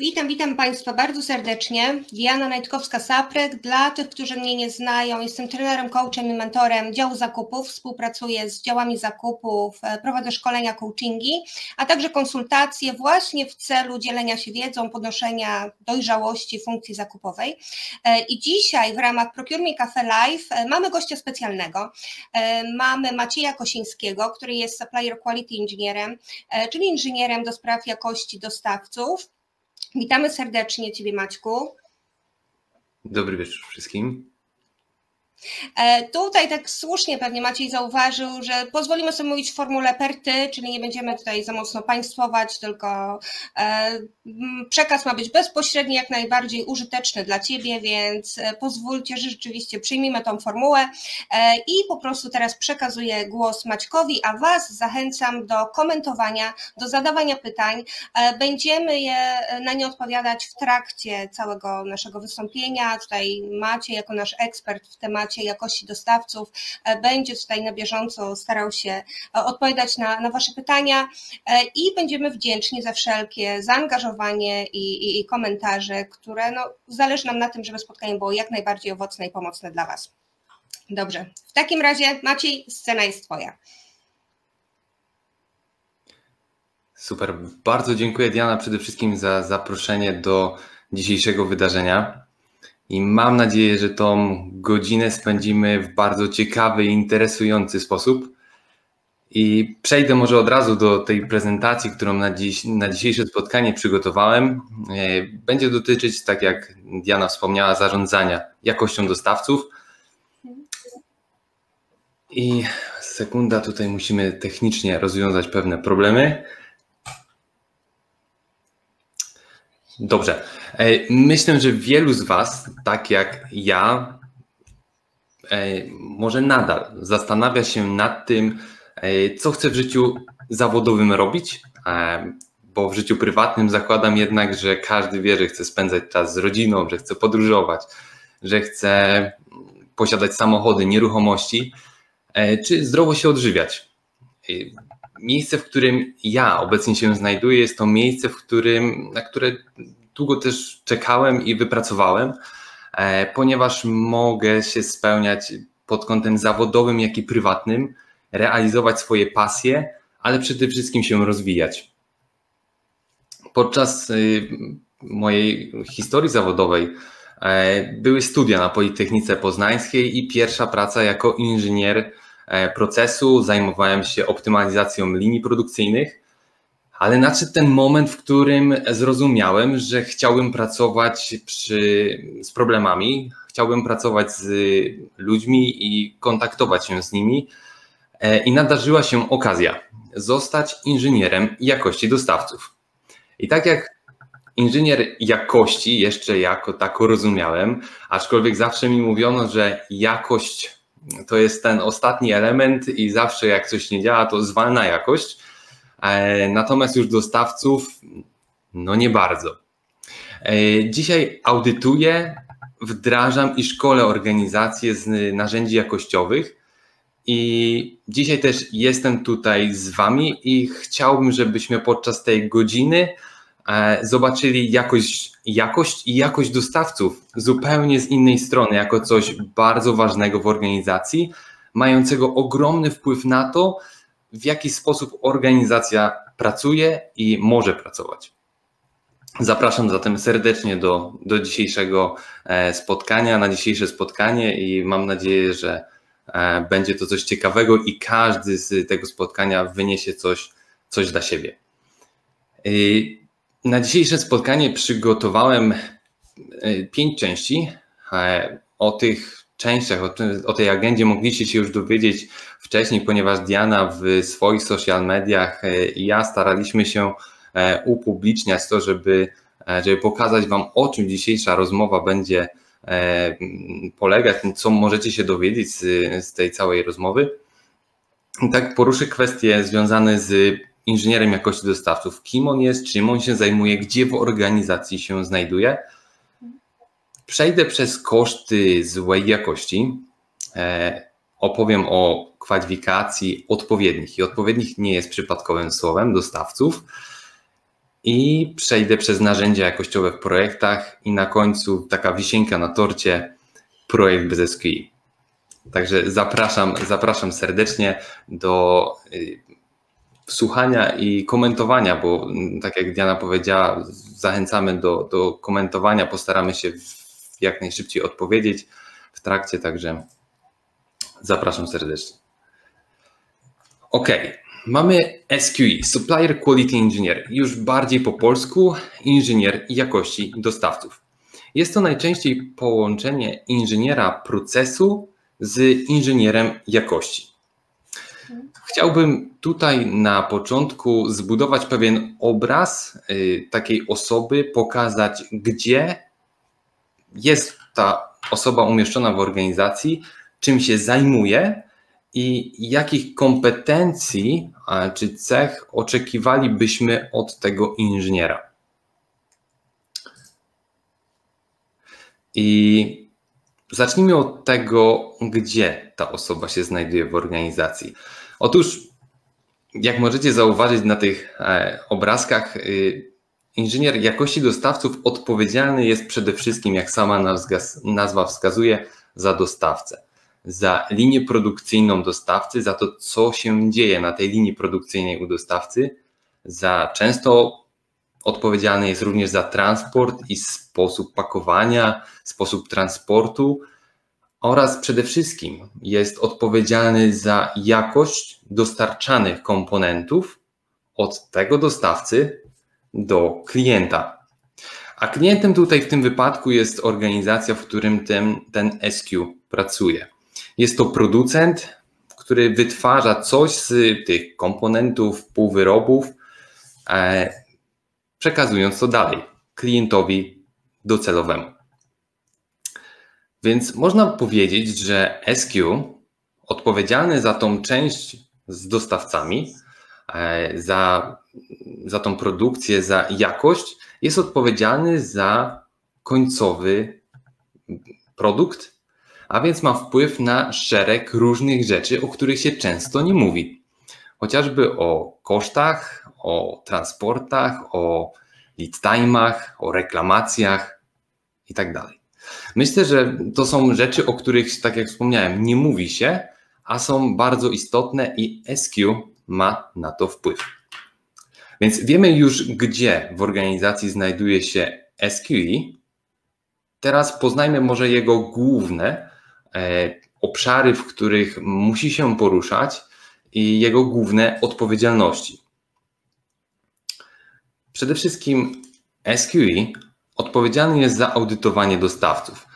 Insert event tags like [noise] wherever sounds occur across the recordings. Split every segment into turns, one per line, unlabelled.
Witam, witam Państwa bardzo serdecznie. Diana Najtkowska-Saprek. Dla tych, którzy mnie nie znają, jestem trenerem, coachem i mentorem działu zakupów. Współpracuję z działami zakupów, e, prowadzę szkolenia, coachingi, a także konsultacje właśnie w celu dzielenia się wiedzą, podnoszenia dojrzałości funkcji zakupowej. E, I dzisiaj w ramach Procure Me Cafe Live e, mamy gościa specjalnego. Mamy Macieja Kosińskiego, który jest Supplier Quality Engineerem, czyli inżynierem do spraw jakości dostawców. Witamy serdecznie Ciebie, Maćku.
Dobry wieczór wszystkim.
E, tutaj tak słusznie pewnie Maciej zauważył, że pozwolimy sobie mówić w formule perty, czyli nie będziemy tutaj za mocno państwować, tylko e, przekaz ma być bezpośredni, jak najbardziej użyteczny dla Ciebie, więc e, pozwólcie, że rzeczywiście przyjmijmy tą formułę i po prostu teraz przekazuję głos Maćkowi, a Was zachęcam do komentowania, do zadawania pytań. Będziemy je, na nie odpowiadać w trakcie całego naszego wystąpienia. Tutaj Maciej jako nasz ekspert w temacie temacie jakości dostawców, e, będzie tutaj na bieżąco starał się e, odpowiadać na, na Wasze pytania e, i będziemy wdzięczni za wszelkie zaangażowanie i, i, i komentarze, które no, zależy nam na tym, żeby spotkanie było jak najbardziej owocne i pomocne dla Was. Dobrze, w takim razie Maciej, scena jest Twoja.
Super, bardzo dziękuję Diana przede wszystkim za zaproszenie do dzisiejszego wydarzenia. I mam nadzieję, że tą godzinę spędzimy w bardzo ciekawy i interesujący sposób. I przejdę może od razu do tej prezentacji, którą na, dziś, na dzisiejsze spotkanie przygotowałem. E, będzie dotyczyć, tak jak Diana wspomniała, zarządzania jakością dostawców. I sekunda, tutaj musimy technicznie rozwiązać pewne problemy. Dobrze. E, myślę, że wielu z Was, tak jak ja, e, może nadal zastanawia się nad tym, e, co chce w życiu zawodowym robić, bo w życiu prywatnym zakładam jednak, że każdy wie, że chce spędzać czas z rodziną, że chce podróżować, że chce posiadać samochody, nieruchomości, czy zdrowo się odżywiać. Miejsce, w którym ja obecnie się znajduję, jest to miejsce, w którym, na które długo też czekałem i wypracowałem, e, ponieważ mogę się spełniać pod kątem zawodowym, jak i prywatnym, realizować swoje pasje, ale przede wszystkim się rozwijać. Podczas y, mojej historii zawodowej e, były studia na Politechnice Poznańskiej i pierwsza praca jako inżynier e, procesu. Zajmowałem się optymalizacją linii produkcyjnych ale nadszedł ten moment, w którym zrozumiałem, że chciałbym pracować przy, z problemami, chciałbym pracować z ludźmi i kontaktować się z nimi. E, I nadarzyła się okazja zostać inżynierem jakości dostawców. I tak jak inżynier jakości, jeszcze jako tako rozumiałem, aczkolwiek zawsze mi mówiono, że jakość to jest ten ostatni element i zawsze jak coś nie działa, to zwalna jakość natomiast już dostawców, no nie bardzo. E, dzisiaj audytuję, wdrażam i szkolę organizacje z narzędzi jakościowych. I dzisiaj też jestem tutaj z Wami i chciałbym, żebyśmy podczas tej godziny e, zobaczyli jakość, jakość i jakość dostawców zupełnie z innej strony, jako coś bardzo ważnego w organizacji, mającego ogromny wpływ na to, w jaki sposób organizacja pracuje i może pracować. Zapraszam zatem serdecznie do, do dzisiejszego e, spotkania, na dzisiejsze spotkanie i mam nadzieję, że e, będzie to coś ciekawego i każdy z tego spotkania wyniesie coś, coś dla siebie. Na dzisiejsze spotkanie przygotowałem e, pięć części. O tych częściach, o, o, tej agendzie mogliście się już dowiedzieć wcześniej, ponieważ Diana w swoich social mediach e, i ja staraliśmy się e, upubliczniać to, żeby, e, żeby pokazać Wam, o czym dzisiejsza rozmowa będzie polegać, co możecie się dowiedzieć z, z tej całej rozmowy. I tak poruszę kwestie związane z inżynierem jakości dostawców. Kim on jest, czym on się zajmuje, gdzie w organizacji się znajduje Przejdę przez koszty złej jakości. E, opowiem o kwalifikacji odpowiednich. I odpowiednich nie jest przypadkowym słowem dostawców. i przejdę przez narzędzia jakościowe w projektach i na końcu taka wisienka na torcie projekt bez SQI. Także zapraszam, zapraszam serdecznie do y, słuchania i komentowania, bo mm, tak jak Diana powiedziała, zachęcamy do, do komentowania, postaramy się jak najszybciej odpowiedzieć w trakcie, także zapraszam serdecznie. Ok, mamy SQE, Supplier Quality Engineer, już bardziej po polsku, inżynier jakości dostawców. Jest to najczęściej połączenie inżyniera procesu z inżynierem jakości. Chciałbym tutaj na początku zbudować pewien obraz y, takiej osoby, pokazać, gdzie jest ta osoba umieszczona w organizacji, czym się zajmuje i jakich kompetencji czy cech oczekiwalibyśmy od tego inżyniera. I zacznijmy od tego, gdzie ta osoba się znajduje w organizacji. Otóż, jak możecie zauważyć na tych e, obrazkach, y, inżynier jakości dostawców odpowiedzialny jest przede wszystkim, jak sama nazwa wskazuje, za dostawcę, za linię produkcyjną dostawcy, za to, co się dzieje na tej linii produkcyjnej u dostawcy, za często odpowiedzialny jest również za transport i sposób pakowania, sposób transportu, oraz przede wszystkim jest odpowiedzialny za jakość dostarczanych komponentów od tego dostawcy do klienta. A klientem tutaj w tym wypadku jest organizacja, w którym ten, ten SQ pracuje. Jest to producent, który wytwarza coś z tych komponentów, półwyrobów, e, przekazując to dalej klientowi docelowemu. Więc można powiedzieć, że SQ odpowiedzialny za tą część z dostawcami, za, za tą produkcję, za jakość, jest odpowiedzialny za końcowy produkt, a więc ma wpływ na szereg różnych rzeczy, o których się często nie mówi. Chociażby o kosztach, o transportach, o lead time'ach, o reklamacjach itd. Tak Myślę, że to są rzeczy, o których, tak jak wspomniałem, nie mówi się, a są bardzo istotne i SQ ma na to wpływ. Więc wiemy już, gdzie w organizacji znajduje się SQE. Teraz poznajmy może jego główne e, obszary, w których musi się poruszać i jego główne odpowiedzialności. Przede wszystkim SQE odpowiedzialny jest za audytowanie dostawców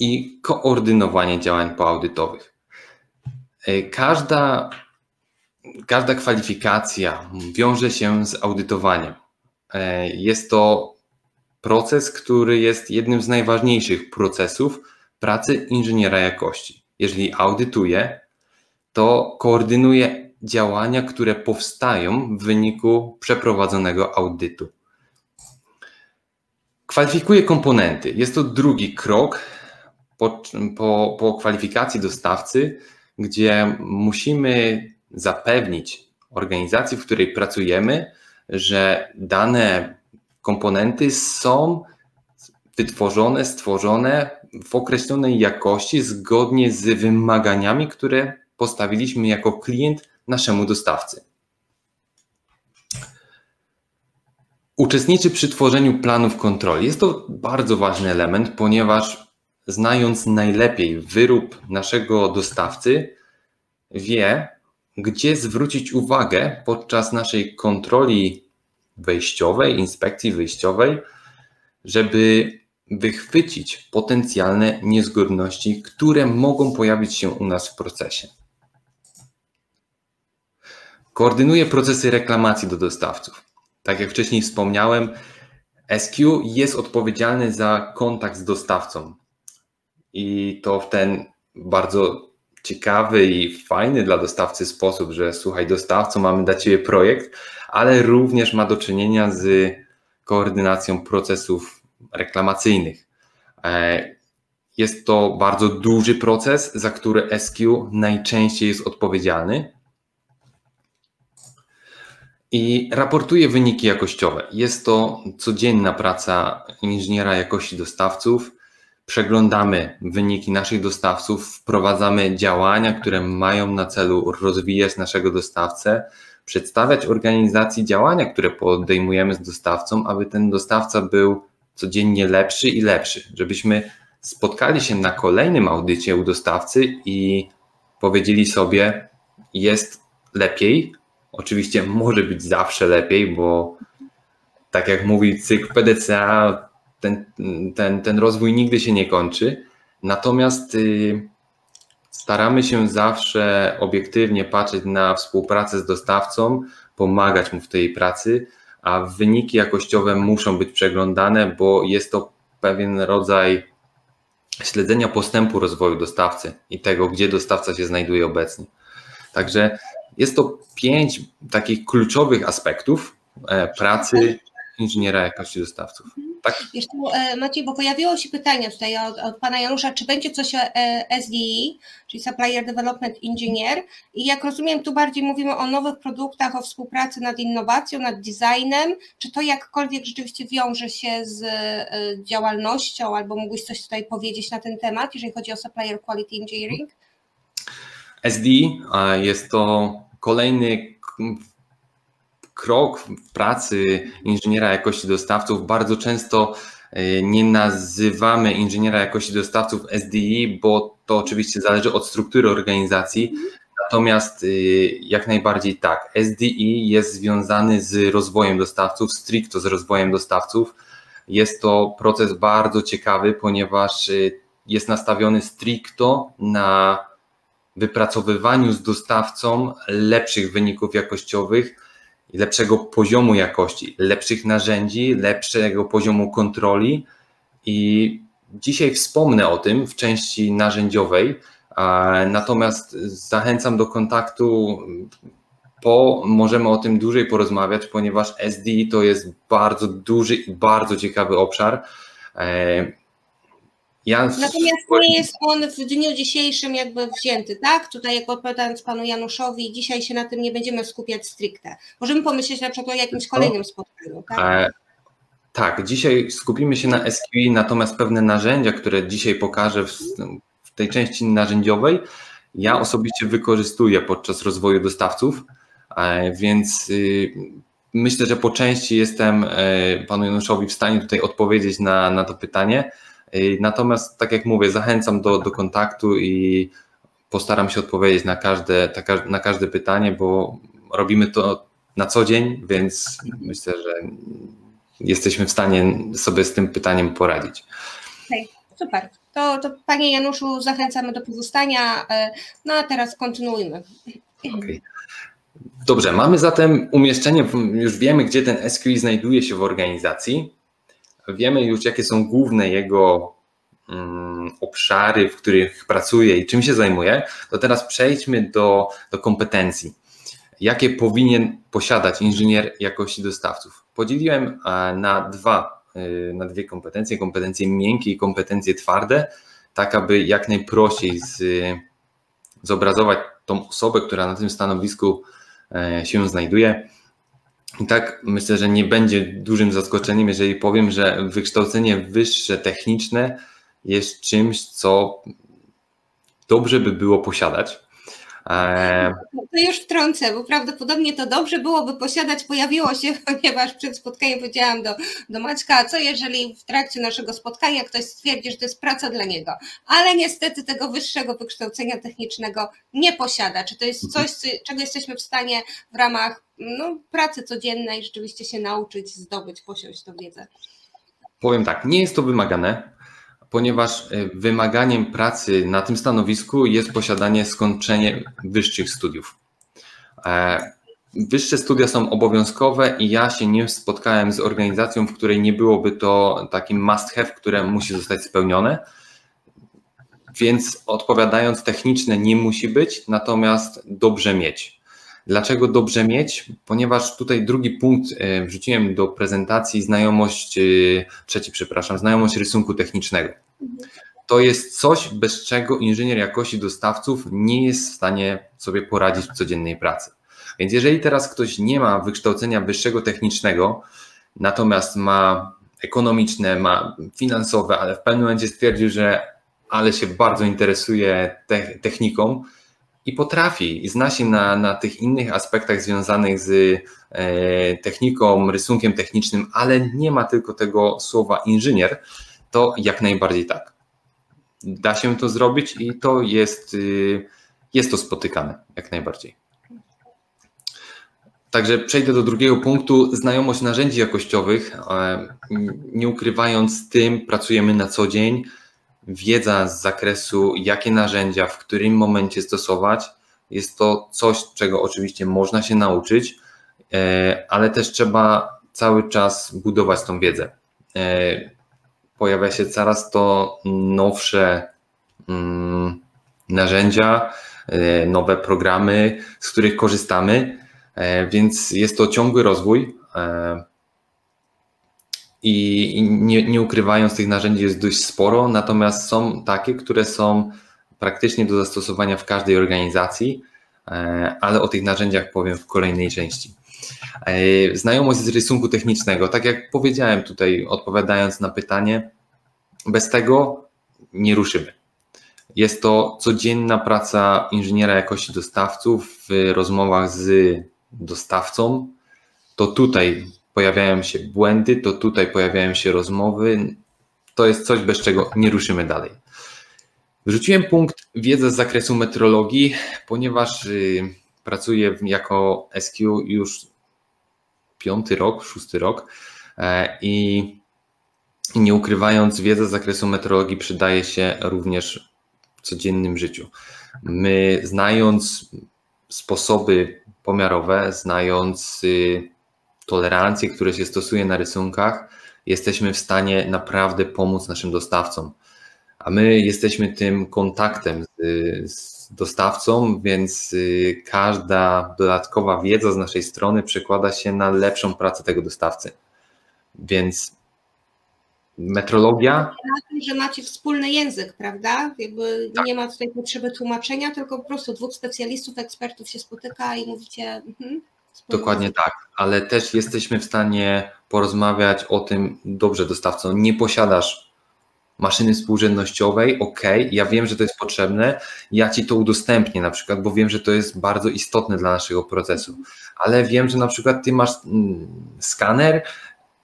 i koordynowanie działań poaudytowych. E, każda, każda kwalifikacja wiąże się z audytowaniem. E, jest to proces, który jest jednym z najważniejszych procesów pracy inżyniera jakości. Jeżeli audytuje, to koordynuje działania, które powstają w wyniku przeprowadzonego audytu. Kwalifikuje komponenty. Jest to drugi krok po, po, po kwalifikacji dostawcy, gdzie musimy zapewnić organizacji, w której pracujemy, że dane komponenty są wytworzone, stworzone w określonej jakości zgodnie z wymaganiami, które postawiliśmy jako klient naszemu dostawcy. Uczestniczy przy tworzeniu planów kontroli. Jest to bardzo ważny element, ponieważ znając najlepiej wyrób naszego dostawcy, wie, gdzie zwrócić uwagę podczas naszej kontroli wejściowej, inspekcji wyjściowej, żeby wychwycić potencjalne niezgodności, które mogą pojawić się u nas w procesie. Koordynuje procesy reklamacji do dostawców. Tak jak wcześniej wspomniałem, SQ jest odpowiedzialny za kontakt z dostawcą. I to w ten bardzo ciekawy i fajny dla dostawcy sposób, że słuchaj, dostawco, mamy dla Ciebie projekt, ale również ma do czynienia z koordynacją procesów reklamacyjnych. E, jest to bardzo duży proces, za który SQ najczęściej jest odpowiedzialny i raportuje wyniki jakościowe. Jest to codzienna praca inżyniera jakości dostawców. Przeglądamy wyniki naszych dostawców, wprowadzamy działania, które mają na celu rozwijać naszego dostawcę, przedstawiać organizacji działania, które podejmujemy z dostawcą, aby ten dostawca był codziennie lepszy i lepszy, żebyśmy spotkali się na kolejnym audycie u dostawcy i powiedzieli sobie, jest lepiej. Oczywiście może być zawsze lepiej, bo tak jak mówi cykl PDCA, ten, ten, ten rozwój nigdy się nie kończy. Natomiast y, staramy się zawsze obiektywnie patrzeć na współpracę z dostawcą, pomagać mu w tej pracy, a wyniki jakościowe muszą być przeglądane, bo jest to pewien rodzaj śledzenia postępu rozwoju dostawcy i tego, gdzie dostawca się znajduje obecnie. Także jest to pięć takich kluczowych aspektów e, pracy inżyniera jakości dostawców. Tak?
Wiesz, tu, e, Maciej, bo pojawiło się pytanie tutaj od, od pana Janusza, czy będzie coś o e, SDE, czyli Supplier Development Engineer i jak rozumiem, tu bardziej mówimy o nowych produktach, o współpracy nad innowacją, nad designem, czy to jakkolwiek rzeczywiście wiąże się z działalnością, albo mógłbyś coś tutaj powiedzieć na ten temat, jeżeli chodzi o Supplier Quality Engineering?
SD jest to kolejny krok w pracy inżyniera jakości dostawców. Bardzo często e, nie nazywamy inżyniera jakości dostawców SDI, bo to oczywiście zależy od struktury organizacji. Natomiast e, jak najbardziej tak, SDI jest związany z rozwojem dostawców, stricto z rozwojem dostawców. Jest to proces bardzo ciekawy, ponieważ e, jest nastawiony stricto na wypracowywaniu z dostawcą lepszych wyników jakościowych lepszego poziomu jakości, lepszych narzędzi, lepszego poziomu kontroli. I dzisiaj wspomnę o tym w części narzędziowej, natomiast zachęcam do kontaktu po, możemy o tym dłużej porozmawiać, ponieważ SDI to jest bardzo duży i bardzo ciekawy obszar.
Ja Natomiast nie jest on w dniu dzisiejszym jakby wzięty, tak? Tutaj jak odpowiadając panu Januszowi, dzisiaj się na tym nie będziemy skupiać stricte. Możemy pomyśleć na przykład o jakimś kolejnym spotkaniu, tak? E,
tak, dzisiaj skupimy się na SQI, natomiast pewne narzędzia, które dzisiaj pokażę w, w tej części narzędziowej, ja osobiście wykorzystuję podczas rozwoju dostawców, e, więc y, myślę, że po części jestem e, panu Januszowi w stanie tutaj odpowiedzieć na, na to pytanie. Natomiast, tak jak mówię, zachęcam do, do kontaktu i postaram się odpowiedzieć na każde, na każde pytanie, bo robimy to na co dzień, więc myślę, że jesteśmy w stanie sobie z tym pytaniem poradzić.
Okay, super. To, to Panie Januszu zachęcamy do pozostania. E, no a teraz kontynuujmy. Okay.
Dobrze, mamy zatem umieszczenie, już wiemy, gdzie ten SQL znajduje się w organizacji wiemy już, jakie są główne jego um, obszary, w których pracuje i czym się zajmuje, to teraz przejdźmy do, do kompetencji. Jakie powinien posiadać inżynier jakości dostawców? Podzieliłem e, na dwa, e, na dwie kompetencje, kompetencje miękkie i kompetencje twarde, tak aby jak najprościej z, zobrazować tą osobę, która na tym stanowisku e, się znajduje. I tak myślę, że nie będzie dużym zaskoczeniem, jeżeli powiem, że wykształcenie wyższe, techniczne jest czymś, co dobrze by było posiadać.
E, to już wtrącę, bo prawdopodobnie to dobrze byłoby posiadać, pojawiło się, [laughs] ponieważ przed spotkaniem powiedziałam do, do Maćka, a co jeżeli w trakcie naszego spotkania ktoś stwierdzi, że to jest praca dla niego, ale niestety tego wyższego wykształcenia technicznego nie posiada. Czy to jest coś, czego jesteśmy w stanie w ramach no, pracy codziennej rzeczywiście się nauczyć, zdobyć, posiąść tą wiedzę?
Powiem tak, nie jest to wymagane, ponieważ e, wymaganiem pracy na tym stanowisku jest posiadanie skończenie wyższych studiów. E, wyższe studia są obowiązkowe i ja się nie spotkałem z organizacją, w której nie byłoby to takim must have, które musi zostać spełnione. Więc odpowiadając, techniczne nie musi być, natomiast dobrze mieć. Dlaczego dobrze mieć? Ponieważ tutaj drugi punkt e, wrzuciłem do prezentacji znajomość, trzeci, przepraszam, znajomość rysunku technicznego. To jest coś, bez czego inżynier jakości dostawców nie jest w stanie sobie poradzić w codziennej pracy. Więc jeżeli teraz ktoś nie ma wykształcenia wyższego technicznego, natomiast ma ekonomiczne, ma finansowe, ale w pewnym momencie stwierdził, że ale się bardzo interesuje te, techniką i potrafi, i zna się na, na tych innych aspektach związanych z e, techniką, rysunkiem technicznym, ale nie ma tylko tego słowa inżynier, to jak najbardziej tak. Da się to zrobić i to jest, y, jest to spotykane, jak najbardziej. Także przejdę do drugiego punktu. Znajomość narzędzi jakościowych. E, nie ukrywając tym, pracujemy na co dzień. Wiedza z zakresu, jakie narzędzia, w którym momencie stosować, jest to coś, czego oczywiście można się nauczyć, e, ale też trzeba cały czas budować tą wiedzę. E, pojawia się coraz to nowsze mm, narzędzia, nowe programy, z których korzystamy E, więc jest to ciągły rozwój e, i nie, nie ukrywając tych narzędzi jest dość sporo, natomiast są takie, które są praktycznie do zastosowania w każdej organizacji, e, ale o tych narzędziach powiem w kolejnej części. Znajomość z rysunku technicznego, tak jak powiedziałem tutaj, odpowiadając na pytanie, bez tego nie ruszymy. Jest to codzienna praca inżyniera jakości dostawców w rozmowach z dostawcą, to tutaj pojawiają się błędy, to tutaj pojawiają się rozmowy. To jest coś, bez czego nie ruszymy dalej. Wrzuciłem punkt wiedza z zakresu metrologii, ponieważ y, pracuję jako SQ już piąty rok, szósty rok e, i nie ukrywając, wiedza z zakresu metrologii przydaje się również w codziennym życiu. My, znając sposoby pomiarowe, znając y, tolerancje, które się stosuje na rysunkach, jesteśmy w stanie naprawdę pomóc naszym dostawcom. A my jesteśmy tym kontaktem z, z dostawcą, więc y, każda dodatkowa wiedza z naszej strony przekłada się na lepszą pracę tego dostawcy. Więc metrologia.
Na tym, że macie wspólny język, prawda? Jakby tak. nie ma tutaj potrzeby tłumaczenia, tylko po prostu dwóch specjalistów, ekspertów się spotyka i mówicie. Mhm,
Dokładnie tak, ale też jesteśmy w stanie porozmawiać o tym, dobrze, dostawco, nie posiadasz maszyny współrzędnościowej, ok, ja wiem, że to jest potrzebne, ja ci to udostępnię na przykład, bo wiem, że to jest bardzo istotne dla naszego procesu, ale wiem, że na przykład ty masz mm, skaner,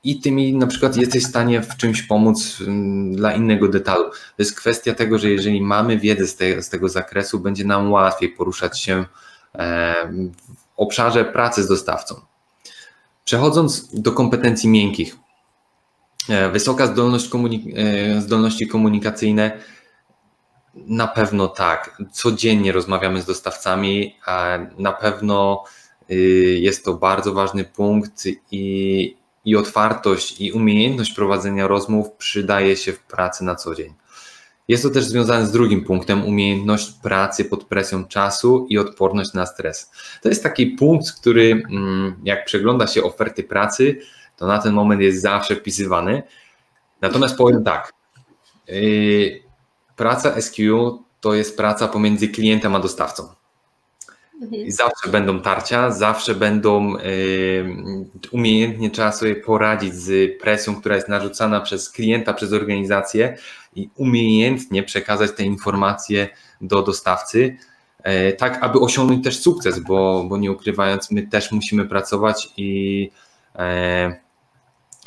i ty mi na przykład jesteś w stanie w czymś pomóc mm, dla innego detalu. To jest kwestia tego, że jeżeli mamy wiedzę z, te, z tego zakresu, będzie nam łatwiej poruszać się w obszarze pracy z dostawcą. Przechodząc do kompetencji miękkich. E, wysoka zdolność komunik e, zdolności komunikacyjne na pewno tak. Codziennie rozmawiamy z dostawcami, a na pewno y, jest to bardzo ważny punkt i, i otwartość i umiejętność prowadzenia rozmów przydaje się w pracy na co dzień. Jest to też związane z drugim punktem, umiejętność pracy pod presją czasu i odporność na stres. To jest taki punkt, który mm, jak przegląda się oferty pracy, to na ten moment jest zawsze wpisywany. Natomiast powiem tak, yy, praca SQ to jest praca pomiędzy klientem a dostawcą. Mhm. I zawsze będą tarcia, zawsze będą y, umiejętnie trzeba sobie poradzić z presją, która jest narzucana przez klienta, przez organizację i umiejętnie przekazać te informacje do dostawcy, y, tak aby osiągnąć też sukces, bo, bo nie ukrywając, my też musimy pracować i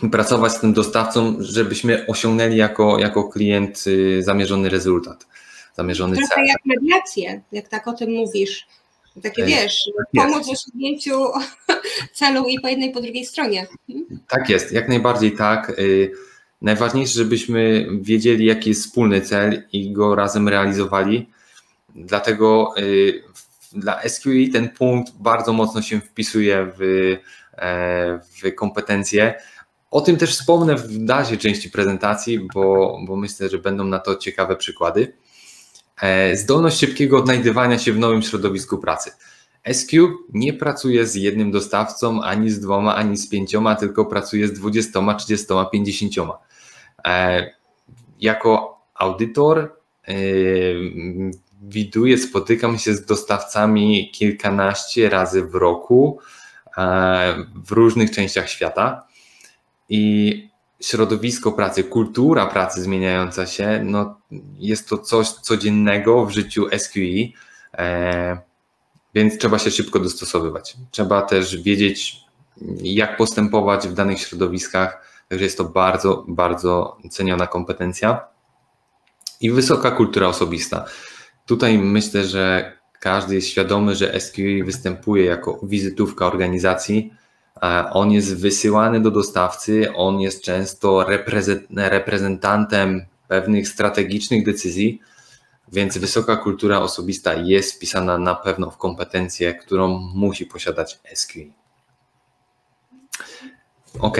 y, pracować z tym dostawcą, żebyśmy osiągnęli jako, jako klient zamierzony rezultat, zamierzony
Trochę cel. jak mediacje, jak tak o tym mówisz takie wiesz, pomoc w osiągnięciu [laughs] celu i po jednej i po drugiej stronie.
Tak jest, jak najbardziej tak. Y, najważniejsze, żebyśmy wiedzieli, jaki jest wspólny cel i go razem realizowali. Dlatego y, dla SQE ten punkt bardzo mocno się wpisuje w, e, w kompetencje. O tym też wspomnę w dalszej części prezentacji, bo, bo myślę, że będą na to ciekawe przykłady. E, zdolność szybkiego odnajdywania się w nowym środowisku pracy. SQ nie pracuje z jednym dostawcą, ani z dwoma, ani z pięcioma, tylko pracuje z dwudziestoma, trzydziestoma, pięćdziesięcioma. E, jako audytor e, widuję, spotykam się z dostawcami kilkanaście razy w roku w różnych częściach świata i środowisko pracy, kultura pracy zmieniająca się, no jest to coś codziennego w życiu SQE, więc trzeba się szybko dostosowywać. Trzeba też wiedzieć, jak postępować w danych środowiskach, także jest to bardzo, bardzo ceniona kompetencja i wysoka kultura osobista. Tutaj myślę, że każdy jest świadomy, że SQE występuje jako wizytówka organizacji. On jest wysyłany do dostawcy, on jest często reprezentantem pewnych strategicznych decyzji, więc wysoka kultura osobista jest wpisana na pewno w kompetencję, którą musi posiadać SQE. Ok.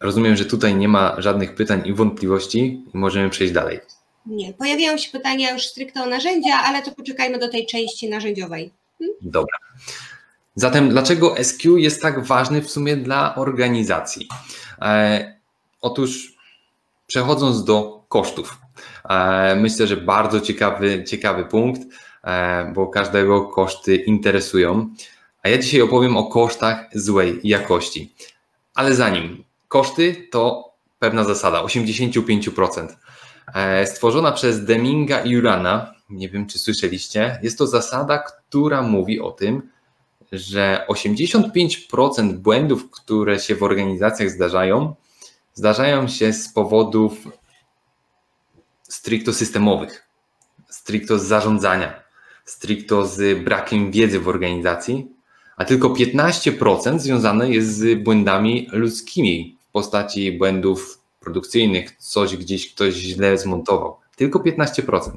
Rozumiem, że tutaj nie ma żadnych pytań i wątpliwości i możemy przejść dalej.
Nie, pojawiają się pytania już stricte o narzędzia, ale to poczekajmy do tej części narzędziowej.
Hmm? Dobra. Zatem dlaczego SQ jest tak ważny w sumie dla organizacji? E, otóż przechodząc do kosztów. E, myślę, że bardzo ciekawy, ciekawy punkt, e, bo każdego koszty interesują. A ja dzisiaj opowiem o kosztach złej jakości. Ale zanim koszty, to pewna zasada 85%. E, stworzona przez Deminga i Urana, nie wiem czy słyszeliście, jest to zasada, która mówi o tym, że 85% błędów, które się w organizacjach zdarzają, zdarzają się z powodów stricto systemowych, stricto z zarządzania, stricto z brakiem wiedzy w organizacji, a tylko 15% związane jest z błędami ludzkimi w postaci błędów produkcyjnych, coś gdzieś ktoś źle zmontował. Tylko 15%.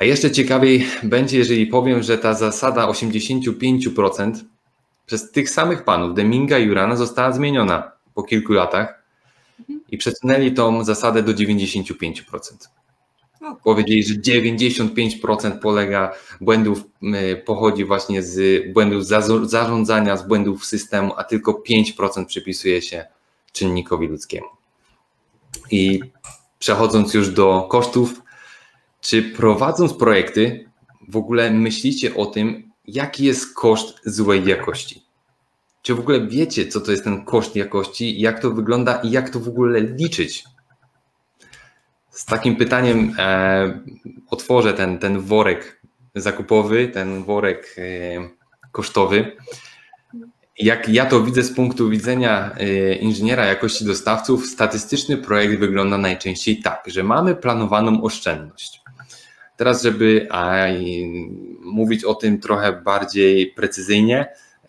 A jeszcze ciekawiej będzie, jeżeli powiem, że ta zasada 85% przez tych samych panów, Deminga i Urana, została zmieniona po kilku latach i przesunęli tą zasadę do 95%. Powiedzieli, że 95% polega błędów pochodzi właśnie z błędów zarządzania, z błędów systemu, a tylko 5% przypisuje się czynnikowi ludzkiemu. I przechodząc już do kosztów, czy prowadząc projekty, w ogóle myślicie o tym, jaki jest koszt złej jakości? Czy w ogóle wiecie, co to jest ten koszt jakości, jak to wygląda i jak to w ogóle liczyć? Z takim pytaniem e, otworzę ten, ten worek zakupowy, ten worek e, kosztowy jak ja to widzę z punktu widzenia y, inżyniera jakości dostawców, statystyczny projekt wygląda najczęściej tak, że mamy planowaną oszczędność. Teraz, żeby mówić o tym trochę bardziej precyzyjnie,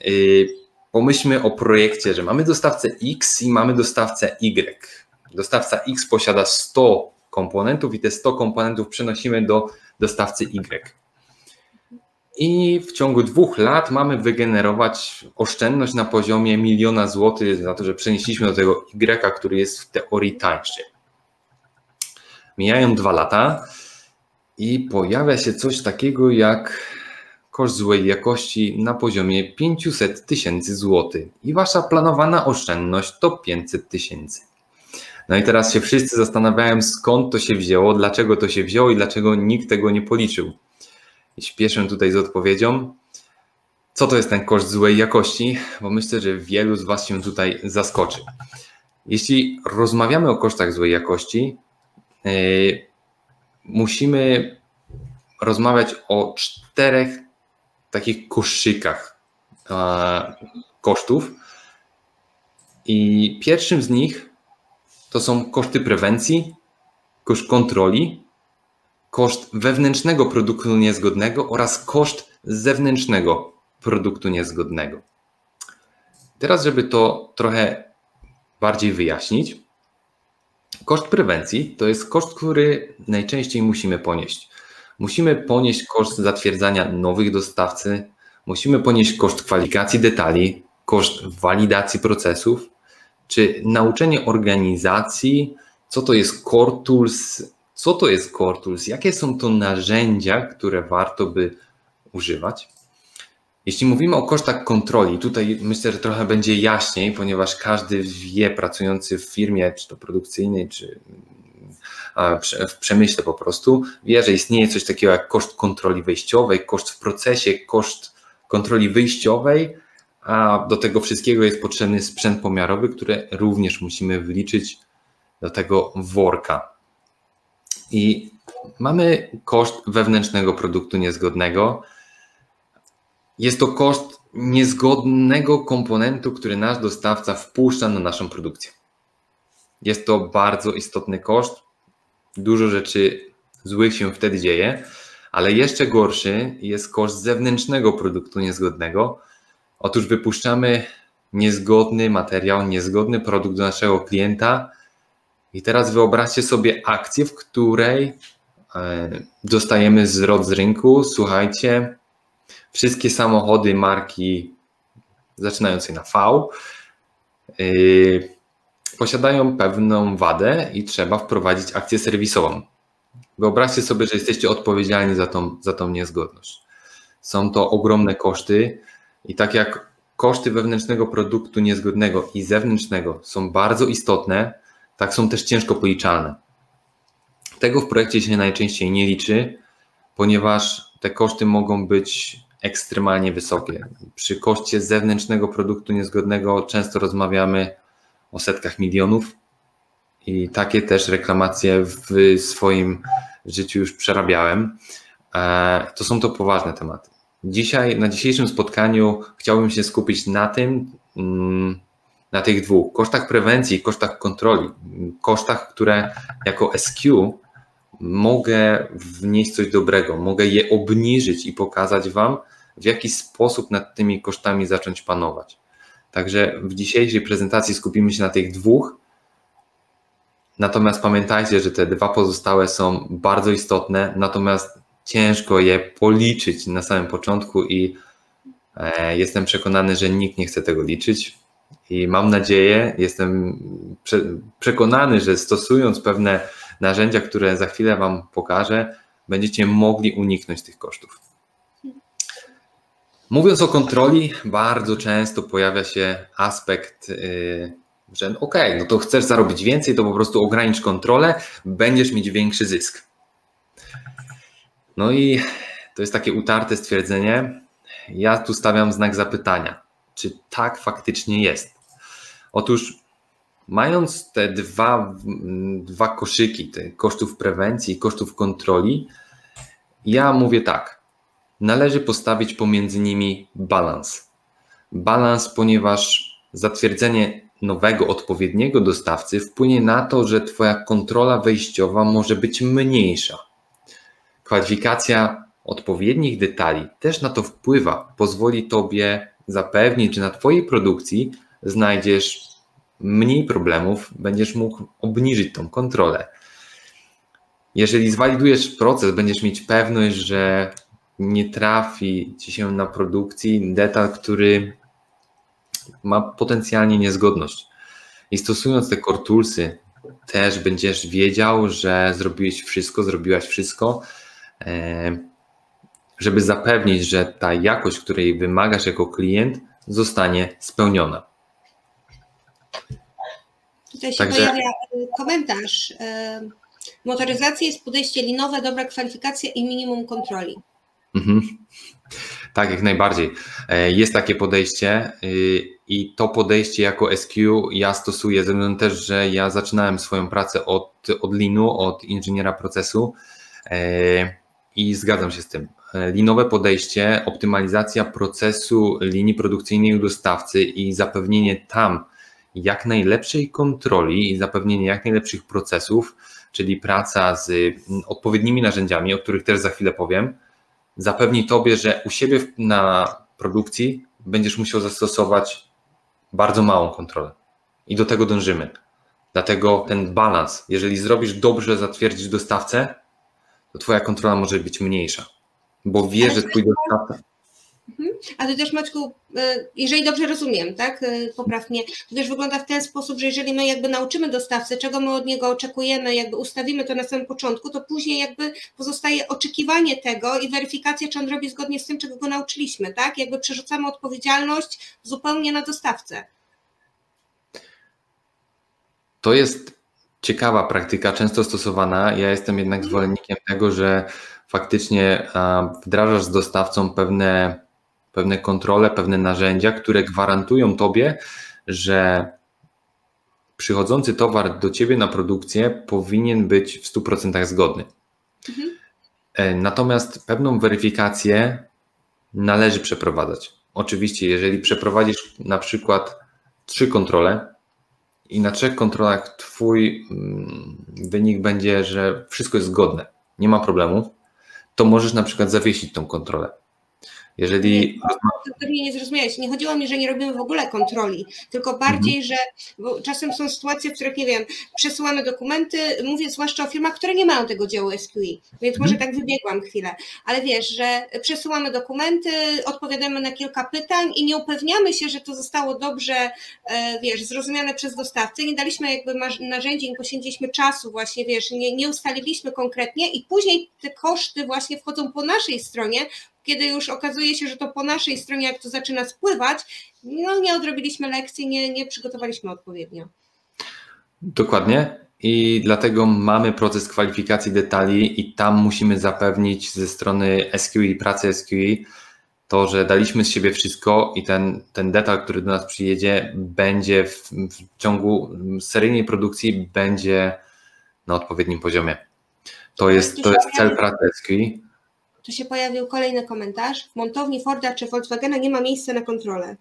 y, pomyślmy o projekcie, że mamy dostawcę X i mamy dostawcę Y. Dostawca X posiada 100 komponentów i te 100 komponentów przenosimy do dostawcy Y i w ciągu dwóch lat mamy wygenerować oszczędność na poziomie miliona złotych za to, że przenieśliśmy do tego Y, który jest w teorii tańszy. Mijają dwa lata i pojawia się coś takiego jak koszt złej jakości na poziomie 500 tysięcy złotych i wasza planowana oszczędność to 500 tysięcy. No i teraz się wszyscy zastanawiają, skąd to się wzięło, dlaczego to się wzięło i dlaczego nikt tego nie policzył i śpieszę tutaj z odpowiedzią. Co to jest ten koszt złej jakości? Bo myślę, że wielu z Was się tutaj zaskoczy. Jeśli rozmawiamy o kosztach złej jakości, yy, musimy rozmawiać o czterech takich koszykach yy, kosztów. I pierwszym z nich to są koszty prewencji, koszt kontroli, koszt wewnętrznego produktu niezgodnego oraz koszt zewnętrznego produktu niezgodnego. Teraz, żeby to trochę bardziej wyjaśnić, koszt prewencji to jest koszt, który najczęściej musimy ponieść. Musimy ponieść koszt zatwierdzania nowych dostawcy, musimy ponieść koszt kwalifikacji detali, koszt walidacji procesów, czy nauczenie organizacji, co to jest Core Tools, co to jest Core Tools? Jakie są to narzędzia, które warto by używać? Jeśli mówimy o kosztach kontroli, tutaj myślę, że trochę będzie jaśniej, ponieważ każdy wie, pracujący w firmie, czy to produkcyjnej, czy w przemyśle po prostu, wie, że istnieje coś takiego jak koszt kontroli wejściowej, koszt w procesie, koszt kontroli wyjściowej, a do tego wszystkiego jest potrzebny sprzęt pomiarowy, który również musimy wliczyć do tego worka. I mamy koszt wewnętrznego produktu niezgodnego. Jest to koszt niezgodnego komponentu, który nasz dostawca wpuszcza na naszą produkcję. Jest to bardzo istotny koszt. Dużo rzeczy złych się wtedy dzieje, ale jeszcze gorszy jest koszt zewnętrznego produktu niezgodnego. Otóż wypuszczamy niezgodny materiał, niezgodny produkt do naszego klienta. I teraz wyobraźcie sobie akcję, w której e, dostajemy zwrot z rynku. Słuchajcie, wszystkie samochody marki zaczynającej na V yy, posiadają pewną wadę i trzeba wprowadzić akcję serwisową. Wyobraźcie sobie, że jesteście odpowiedzialni za tą, za tą niezgodność. Są to ogromne koszty i tak jak koszty wewnętrznego produktu niezgodnego i zewnętrznego są bardzo istotne, tak są też ciężko policzalne. Tego w projekcie się najczęściej nie liczy, ponieważ te koszty mogą być ekstremalnie wysokie. Przy koszcie zewnętrznego produktu niezgodnego często rozmawiamy o setkach milionów i takie też reklamacje w swoim życiu już przerabiałem. E, to są to poważne tematy. Dzisiaj, na dzisiejszym spotkaniu chciałbym się skupić na tym, mm, na tych dwóch kosztach prewencji, kosztach kontroli, kosztach, które jako SQ mogę wnieść coś dobrego, mogę je obniżyć i pokazać Wam, w jaki sposób nad tymi kosztami zacząć panować. Także w dzisiejszej prezentacji skupimy się na tych dwóch. Natomiast pamiętajcie, że te dwa pozostałe są bardzo istotne, natomiast ciężko je policzyć na samym początku i e, jestem przekonany, że nikt nie chce tego liczyć. I mam nadzieję, jestem przekonany, że stosując pewne narzędzia, które za chwilę Wam pokażę, będziecie mogli uniknąć tych kosztów. Mówiąc o kontroli, bardzo często pojawia się aspekt, yy, że ok, no to chcesz zarobić więcej, to po prostu ogranicz kontrolę, będziesz mieć większy zysk. No i to jest takie utarte stwierdzenie. Ja tu stawiam znak zapytania, czy tak faktycznie jest. Otóż mając te dwa, dwa koszyki, te kosztów prewencji i kosztów kontroli, ja mówię tak. Należy postawić pomiędzy nimi balans. Balans, ponieważ zatwierdzenie nowego, odpowiedniego dostawcy wpłynie na to, że Twoja kontrola wejściowa może być mniejsza. Kwalifikacja odpowiednich detali też na to wpływa, pozwoli Tobie zapewnić, że na Twojej produkcji znajdziesz mniej problemów, będziesz mógł obniżyć tą kontrolę. Jeżeli zwalidujesz proces, będziesz mieć pewność, że nie trafi ci się na produkcji detal, który ma potencjalnie niezgodność. I stosując te kortulsy, też będziesz wiedział, że zrobiłeś wszystko, zrobiłaś wszystko, e, żeby zapewnić, że ta jakość, której wymagasz jako klient, zostanie spełniona.
Tutaj się Także... pojawia e, komentarz. E, motoryzacja jest podejście linowe, dobra kwalifikacja i minimum kontroli. Mhm.
Tak, jak najbardziej. E, jest takie podejście i to podejście jako SQ ja stosuję, ze względu też, że ja zaczynałem swoją pracę od, od linu, od inżyniera procesu i zgadzam się z tym. Linowe podejście, optymalizacja procesu linii produkcyjnej u dostawcy i zapewnienie tam jak najlepszej kontroli i zapewnienie jak najlepszych procesów, czyli praca z mm, odpowiednimi narzędziami, o których też za chwilę powiem, zapewni Tobie, że u siebie na produkcji będziesz musiał zastosować bardzo małą kontrolę. I do tego dążymy. Dlatego ten balans, jeżeli zrobisz dobrze, zatwierdzisz dostawcę, to Twoja kontrola może być mniejsza, bo wie, że Twój dostawca.
Mhm. A to też Maćku, e, jeżeli dobrze rozumiem, tak, e, poprawnie, to też wygląda w ten sposób, że jeżeli my jakby nauczymy dostawcę, czego my od niego oczekujemy, jakby ustawimy to na samym początku, to później jakby pozostaje oczekiwanie tego i weryfikacja, czy on robi zgodnie z tym, czego go nauczyliśmy, tak? Jakby przerzucamy odpowiedzialność zupełnie na dostawcę.
To jest ciekawa praktyka, często stosowana. Ja jestem jednak zwolennikiem tego, że faktycznie wdrażasz z dostawcą pewne, pewne kontrole, pewne narzędzia, które gwarantują tobie, że przychodzący towar do ciebie na produkcję powinien być w 100% zgodny. Mhm. E, natomiast pewną weryfikację należy przeprowadzać. Oczywiście, jeżeli przeprowadzisz na przykład trzy kontrole i na trzech kontrolach Twój mm, wynik będzie, że wszystko jest zgodne, nie ma problemu, to możesz na przykład zawiesić tą kontrolę. Jeżeli.
To mnie nie zrozumiałeś. Nie chodziło mi, że nie robimy w ogóle kontroli, tylko bardziej, mhm. że bo czasem są sytuacje, w których nie wiem, przesyłamy dokumenty, mówię zwłaszcza o firmach, które nie mają tego działu SQI, więc mhm. może tak wybiegłam chwilę, ale wiesz, że przesyłamy dokumenty, odpowiadamy na kilka pytań i nie upewniamy się, że to zostało dobrze, e, wiesz, zrozumiane przez dostawcę, nie daliśmy jakby narzędzi, nie poświęciliśmy czasu właśnie, wiesz, nie, nie ustaliliśmy konkretnie i później te koszty właśnie wchodzą po naszej stronie, kiedy już okazuje się, że to po naszej stronie, jak to zaczyna spływać, no nie odrobiliśmy lekcji, nie, nie przygotowaliśmy odpowiednio.
Dokładnie. I dlatego mamy proces kwalifikacji detali i tam musimy zapewnić ze strony SQI, pracy SQI, to, że daliśmy z siebie wszystko i ten, ten detal, który do nas przyjedzie, będzie w, w ciągu seryjnej produkcji będzie na odpowiednim poziomie. To jest, to jest cel pracy SQI
tu się pojawił kolejny komentarz. W montowni Forda czy Volkswagena nie ma miejsca na kontrolę.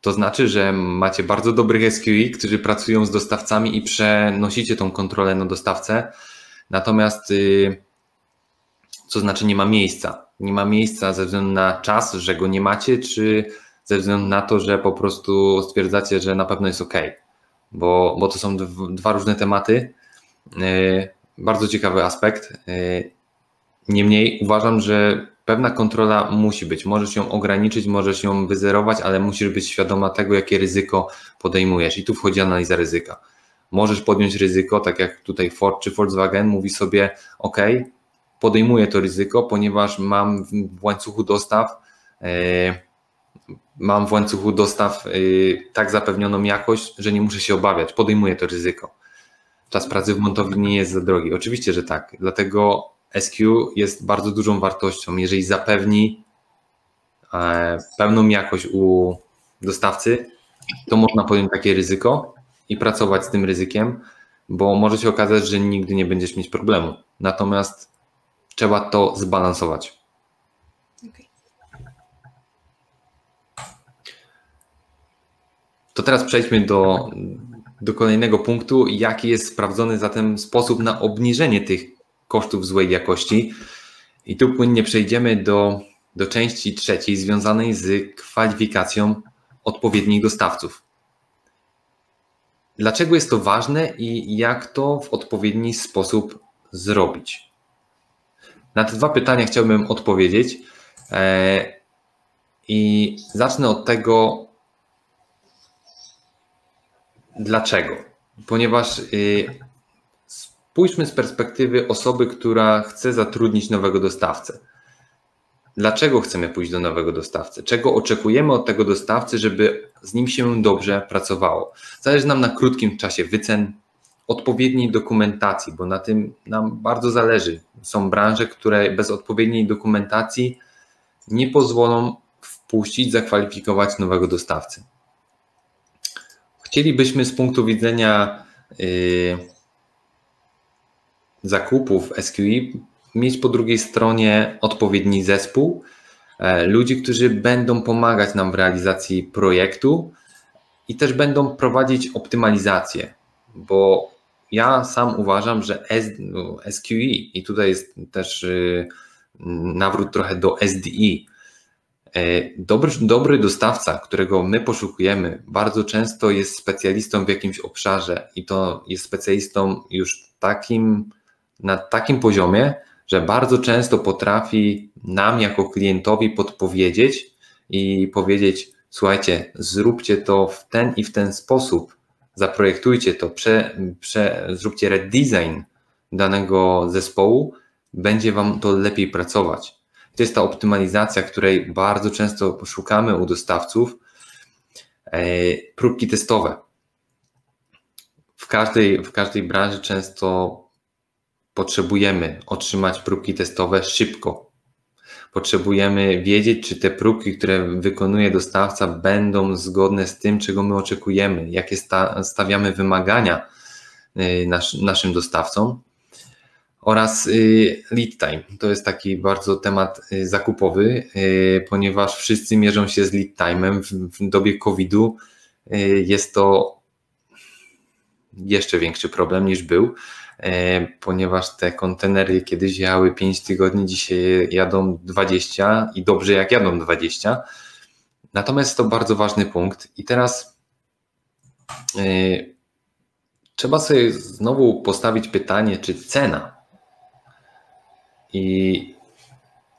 To znaczy, że macie bardzo dobrych SQI, którzy pracują z dostawcami i przenosicie tą kontrolę na dostawcę. Natomiast y, co znaczy nie ma miejsca? Nie ma miejsca ze względu na czas, że go nie macie, czy ze względu na to, że po prostu stwierdzacie, że na pewno jest ok, bo, bo to są dwa różne tematy. Y, bardzo ciekawy aspekt. Niemniej uważam, że pewna kontrola musi być. Możesz ją ograniczyć, możesz ją wyzerować, ale musisz być świadoma tego, jakie ryzyko podejmujesz. I tu wchodzi analiza ryzyka. Możesz podjąć ryzyko, tak jak tutaj Ford czy Volkswagen mówi sobie: OK, podejmuję to ryzyko, ponieważ mam w łańcuchu dostaw. Yy, mam w łańcuchu dostaw yy, tak zapewnioną jakość, że nie muszę się obawiać, podejmuję to ryzyko. Czas pracy w montowni nie jest za drogi. Oczywiście, że tak. Dlatego SQ jest bardzo dużą wartością. Jeżeli zapewni e, pełną jakość u dostawcy, to można podjąć takie ryzyko i pracować z tym ryzykiem, bo może się okazać, że nigdy nie będziesz mieć problemu. Natomiast trzeba to zbalansować. To teraz przejdźmy do, do kolejnego punktu. Jaki jest sprawdzony zatem sposób na obniżenie tych kosztów złej jakości. I tu płynnie przejdziemy do, do części trzeciej, związanej z kwalifikacją odpowiednich dostawców. Dlaczego jest to ważne i jak to w odpowiedni sposób zrobić? Na te dwa pytania chciałbym odpowiedzieć. E, I zacznę od tego, dlaczego. Ponieważ y, Spójrzmy z perspektywy osoby, która chce zatrudnić nowego dostawcę. Dlaczego chcemy pójść do nowego dostawcy? Czego oczekujemy od tego dostawcy, żeby z nim się dobrze pracowało? Zależy nam na krótkim czasie wycen, odpowiedniej dokumentacji, bo na tym nam bardzo zależy. Są branże, które bez odpowiedniej dokumentacji nie pozwolą wpuścić, zakwalifikować nowego dostawcy. Chcielibyśmy z punktu widzenia yy, zakupów SQE mieć po drugiej stronie odpowiedni zespół, e, ludzi, którzy będą pomagać nam w realizacji projektu i też będą prowadzić optymalizację, bo ja sam uważam, że SQE no, i tutaj jest też y, nawrót trochę do SDE. E, dobry, dobry dostawca, którego my poszukujemy, bardzo często jest specjalistą w jakimś obszarze i to jest specjalistą już takim na takim poziomie, że bardzo często potrafi nam jako klientowi podpowiedzieć i powiedzieć: Słuchajcie, zróbcie to w ten i w ten sposób, zaprojektujcie to, prze, prze, zróbcie redesign danego zespołu, będzie Wam to lepiej pracować. To jest ta optymalizacja, której bardzo często szukamy u dostawców. E, próbki testowe. w każdej, w każdej branży często potrzebujemy otrzymać próbki testowe szybko. Potrzebujemy wiedzieć, czy te próbki, które wykonuje dostawca, będą zgodne z tym, czego my oczekujemy, jakie sta stawiamy wymagania y, nas naszym dostawcom. Oraz y, lead time. To jest taki bardzo temat y, zakupowy, ponieważ wszyscy mierzą się z lead time'em. W, dobie COVID-u jest to jeszcze większy problem niż był, ponieważ te kontenery kiedyś jechały 5 tygodni, dzisiaj jadą 20 i dobrze jak jadą 20. Natomiast to bardzo ważny punkt i teraz e, trzeba sobie znowu postawić pytanie, czy cena i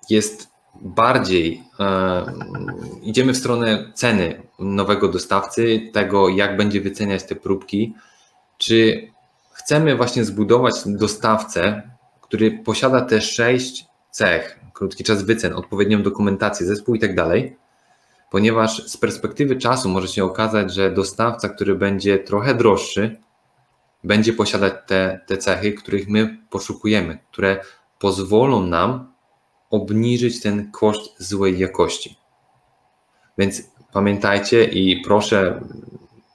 jest bardziej, e, idziemy w stronę ceny nowego dostawcy, tego jak będzie wyceniać te próbki, czy chcemy właśnie zbudować dostawcę, który posiada te sześć cech, krótki czas wycen, odpowiednią dokumentację, zespół i tak dalej, ponieważ z perspektywy czasu może się okazać, że dostawca, który będzie trochę droższy, będzie posiadać te, te cechy, których my poszukujemy, które pozwolą nam obniżyć ten koszt złej jakości. Więc pamiętajcie i proszę,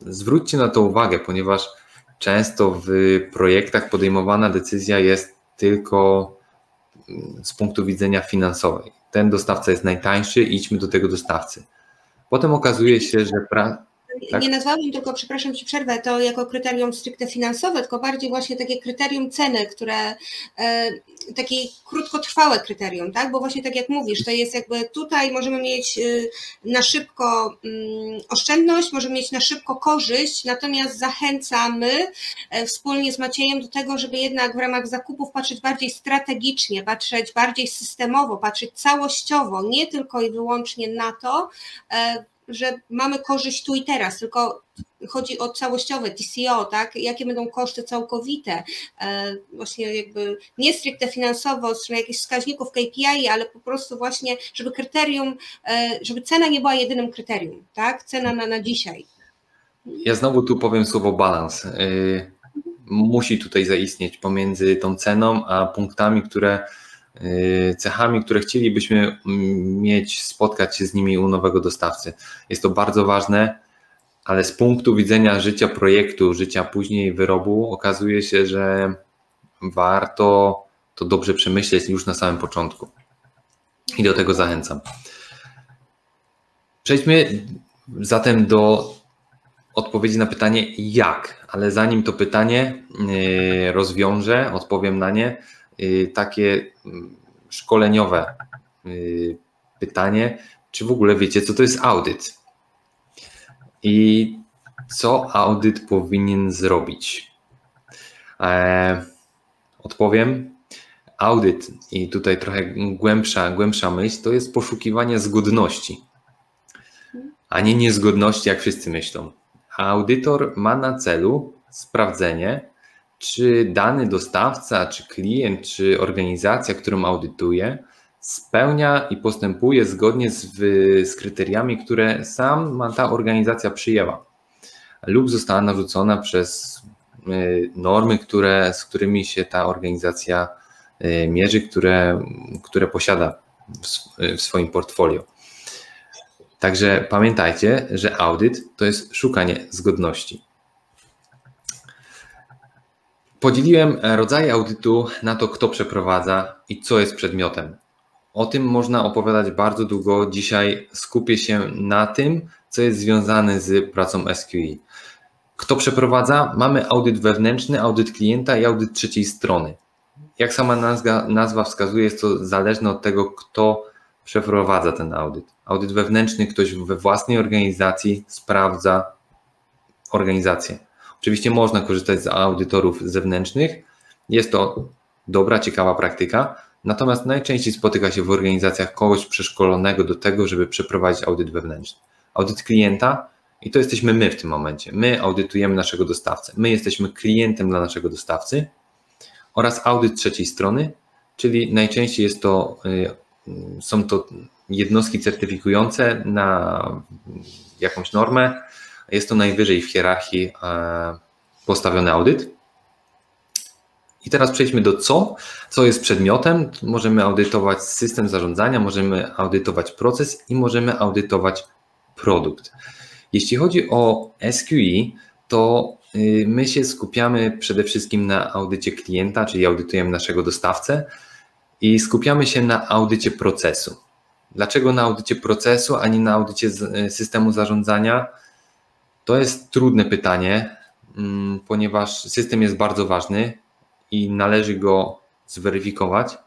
zwróćcie na to uwagę, ponieważ często w projektach podejmowana decyzja jest tylko mm, z punktu widzenia finansowej. Ten dostawca jest najtańszy, idźmy do tego dostawcy. Potem okazuje się, że pra
tak? nie nazwałabym tylko, przepraszam Ci przerwę, to jako kryterium stricte finansowe, tylko bardziej właśnie takie kryterium ceny, które e, takie krótkotrwałe kryterium, tak? Bo właśnie tak jak mówisz, to jest jakby tutaj możemy mieć y, na szybko mm, oszczędność, możemy mieć na szybko korzyść, natomiast zachęcamy e, wspólnie z Maciejem do tego, żeby jednak w ramach zakupów patrzeć bardziej strategicznie, patrzeć bardziej systemowo, patrzeć całościowo, nie tylko i wyłącznie na to, e, że mamy korzyść tu i teraz, tylko chodzi o całościowe TCO, tak? Jakie będą koszty całkowite, e, właśnie jakby nie stricte finansowo, od strony jakichś wskaźników KPI, ale po prostu właśnie, żeby kryterium, e, żeby cena nie była jedynym kryterium, tak? Cena na, na dzisiaj.
Ja znowu tu powiem słowo balans. E, musi tutaj zaistnieć pomiędzy tą ceną a punktami, które cechami, które chcielibyśmy mieć, spotkać się z nimi u nowego dostawcy. Jest to bardzo ważne, ale z punktu widzenia życia projektu, życia później wyrobu, okazuje się, że warto to dobrze przemyśleć już na samym początku. I do tego zachęcam. Przejdźmy zatem do odpowiedzi na pytanie jak, ale zanim to pytanie y, rozwiążę, odpowiem na nie, Y, takie mm, szkoleniowe y, pytanie, czy w ogóle wiecie, co to jest audyt? I co audyt powinien zrobić? E, odpowiem. Audyt, i tutaj trochę głębsza, głębsza myśl, to jest poszukiwanie zgodności, a nie niezgodności, jak wszyscy myślą. Audytor ma na celu sprawdzenie, czy dany dostawca, czy klient, czy organizacja, którą audytuje, spełnia i postępuje zgodnie z, z kryteriami, które sama ta organizacja przyjęła, lub została narzucona przez y, normy, które, z którymi się ta organizacja y, mierzy, które, które posiada w, w swoim portfolio. Także pamiętajcie, że audyt to jest szukanie zgodności. Podzieliłem e, rodzaje audytu na to, kto przeprowadza i co jest przedmiotem. O tym można opowiadać bardzo długo. Dzisiaj skupię się na tym, co jest związane z pracą SQE. Kto przeprowadza? Mamy audyt wewnętrzny, audyt klienta i audyt trzeciej strony. Jak sama nazwa, nazwa wskazuje, jest to zależne od tego, kto przeprowadza ten audyt. Audyt wewnętrzny, ktoś we własnej organizacji sprawdza organizację Oczywiście można korzystać z audytorów zewnętrznych. Jest to dobra, ciekawa praktyka, natomiast najczęściej spotyka się w organizacjach kogoś przeszkolonego do tego, żeby przeprowadzić audyt wewnętrzny. Audyt klienta i to jesteśmy my w tym momencie. My audytujemy naszego dostawcę. My jesteśmy klientem dla naszego dostawcy oraz audyt trzeciej strony, czyli najczęściej jest to, y, są to jednostki certyfikujące na jakąś normę, jest to najwyżej w hierarchii e, postawiony audyt. I teraz przejdźmy do co. Co jest przedmiotem? Możemy audytować system zarządzania, możemy audytować proces i możemy audytować produkt. Jeśli chodzi o SQE, to y, my się skupiamy przede wszystkim na audycie klienta, czyli audytujemy naszego dostawcę i skupiamy się na audycie procesu. Dlaczego na audycie procesu, a nie na audycie y, systemu zarządzania? To jest trudne pytanie, mm, ponieważ system jest bardzo ważny i należy go zweryfikować.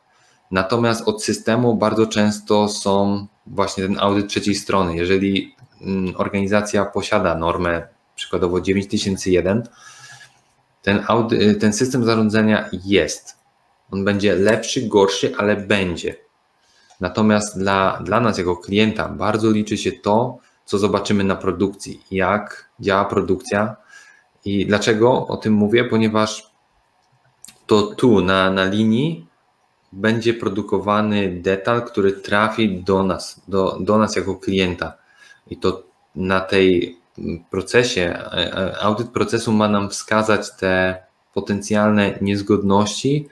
Natomiast od systemu bardzo często są właśnie ten audyt trzeciej strony. Jeżeli mm, organizacja posiada normę przykładowo 9001, ten, audy, ten system zarządzania jest. On będzie lepszy, gorszy, ale będzie. Natomiast dla, dla nas jako klienta bardzo liczy się to, co zobaczymy na produkcji, jak działa produkcja i dlaczego o tym mówię, ponieważ to tu na, na linii będzie produkowany detal, który trafi do nas, do, do nas jako klienta. I to na tej procesie, audyt procesu ma nam wskazać te potencjalne niezgodności,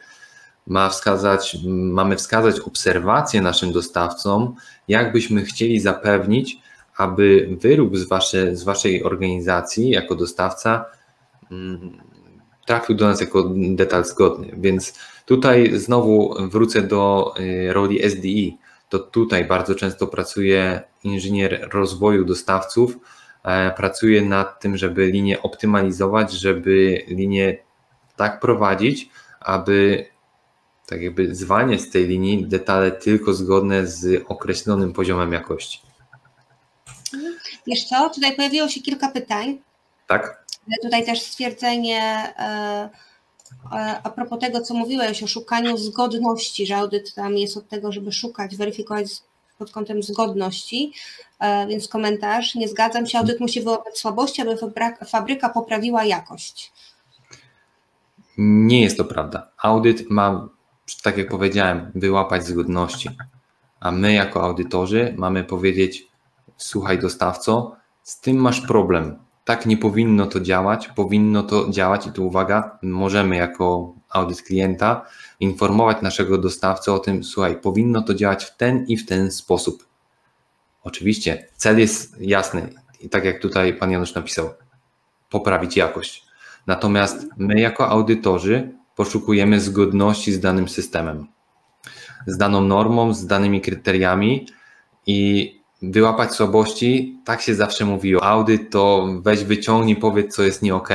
ma wskazać, mamy wskazać obserwacje naszym dostawcom, jak byśmy chcieli zapewnić, aby wyrób z, wasze, z waszej organizacji jako dostawca mm, trafił do nas jako detal zgodny. Więc tutaj znowu wrócę do y, roli SDI. To tutaj bardzo często pracuje inżynier rozwoju dostawców, e, pracuje nad tym, żeby linię optymalizować, żeby linię tak prowadzić, aby tak jakby zwanie z tej linii detale tylko zgodne z określonym poziomem jakości.
Wiesz co, tutaj pojawiło się kilka pytań.
Tak.
Tutaj też stwierdzenie e, e, a propos tego, co mówiłeś o szukaniu zgodności, że audyt tam jest od tego, żeby szukać, weryfikować pod kątem zgodności, e, więc komentarz, nie zgadzam się, audyt musi wyłapać słabości, aby fabryka poprawiła jakość.
Nie jest to prawda. Audyt ma, tak jak powiedziałem, wyłapać zgodności, a my jako audytorzy mamy powiedzieć, słuchaj dostawco, z tym masz problem, tak nie powinno to działać, powinno to działać i tu uwaga, możemy jako audyt klienta informować naszego dostawcę o tym, słuchaj, powinno to działać w ten i w ten sposób. Oczywiście cel jest jasny i tak jak tutaj pan Janusz napisał, poprawić jakość. Natomiast my jako audytorzy poszukujemy zgodności z danym systemem, z daną normą, z danymi kryteriami i wyłapać słabości, tak się zawsze mówiło. Audyt to weź wyciągnij, powiedz, co jest nie ok.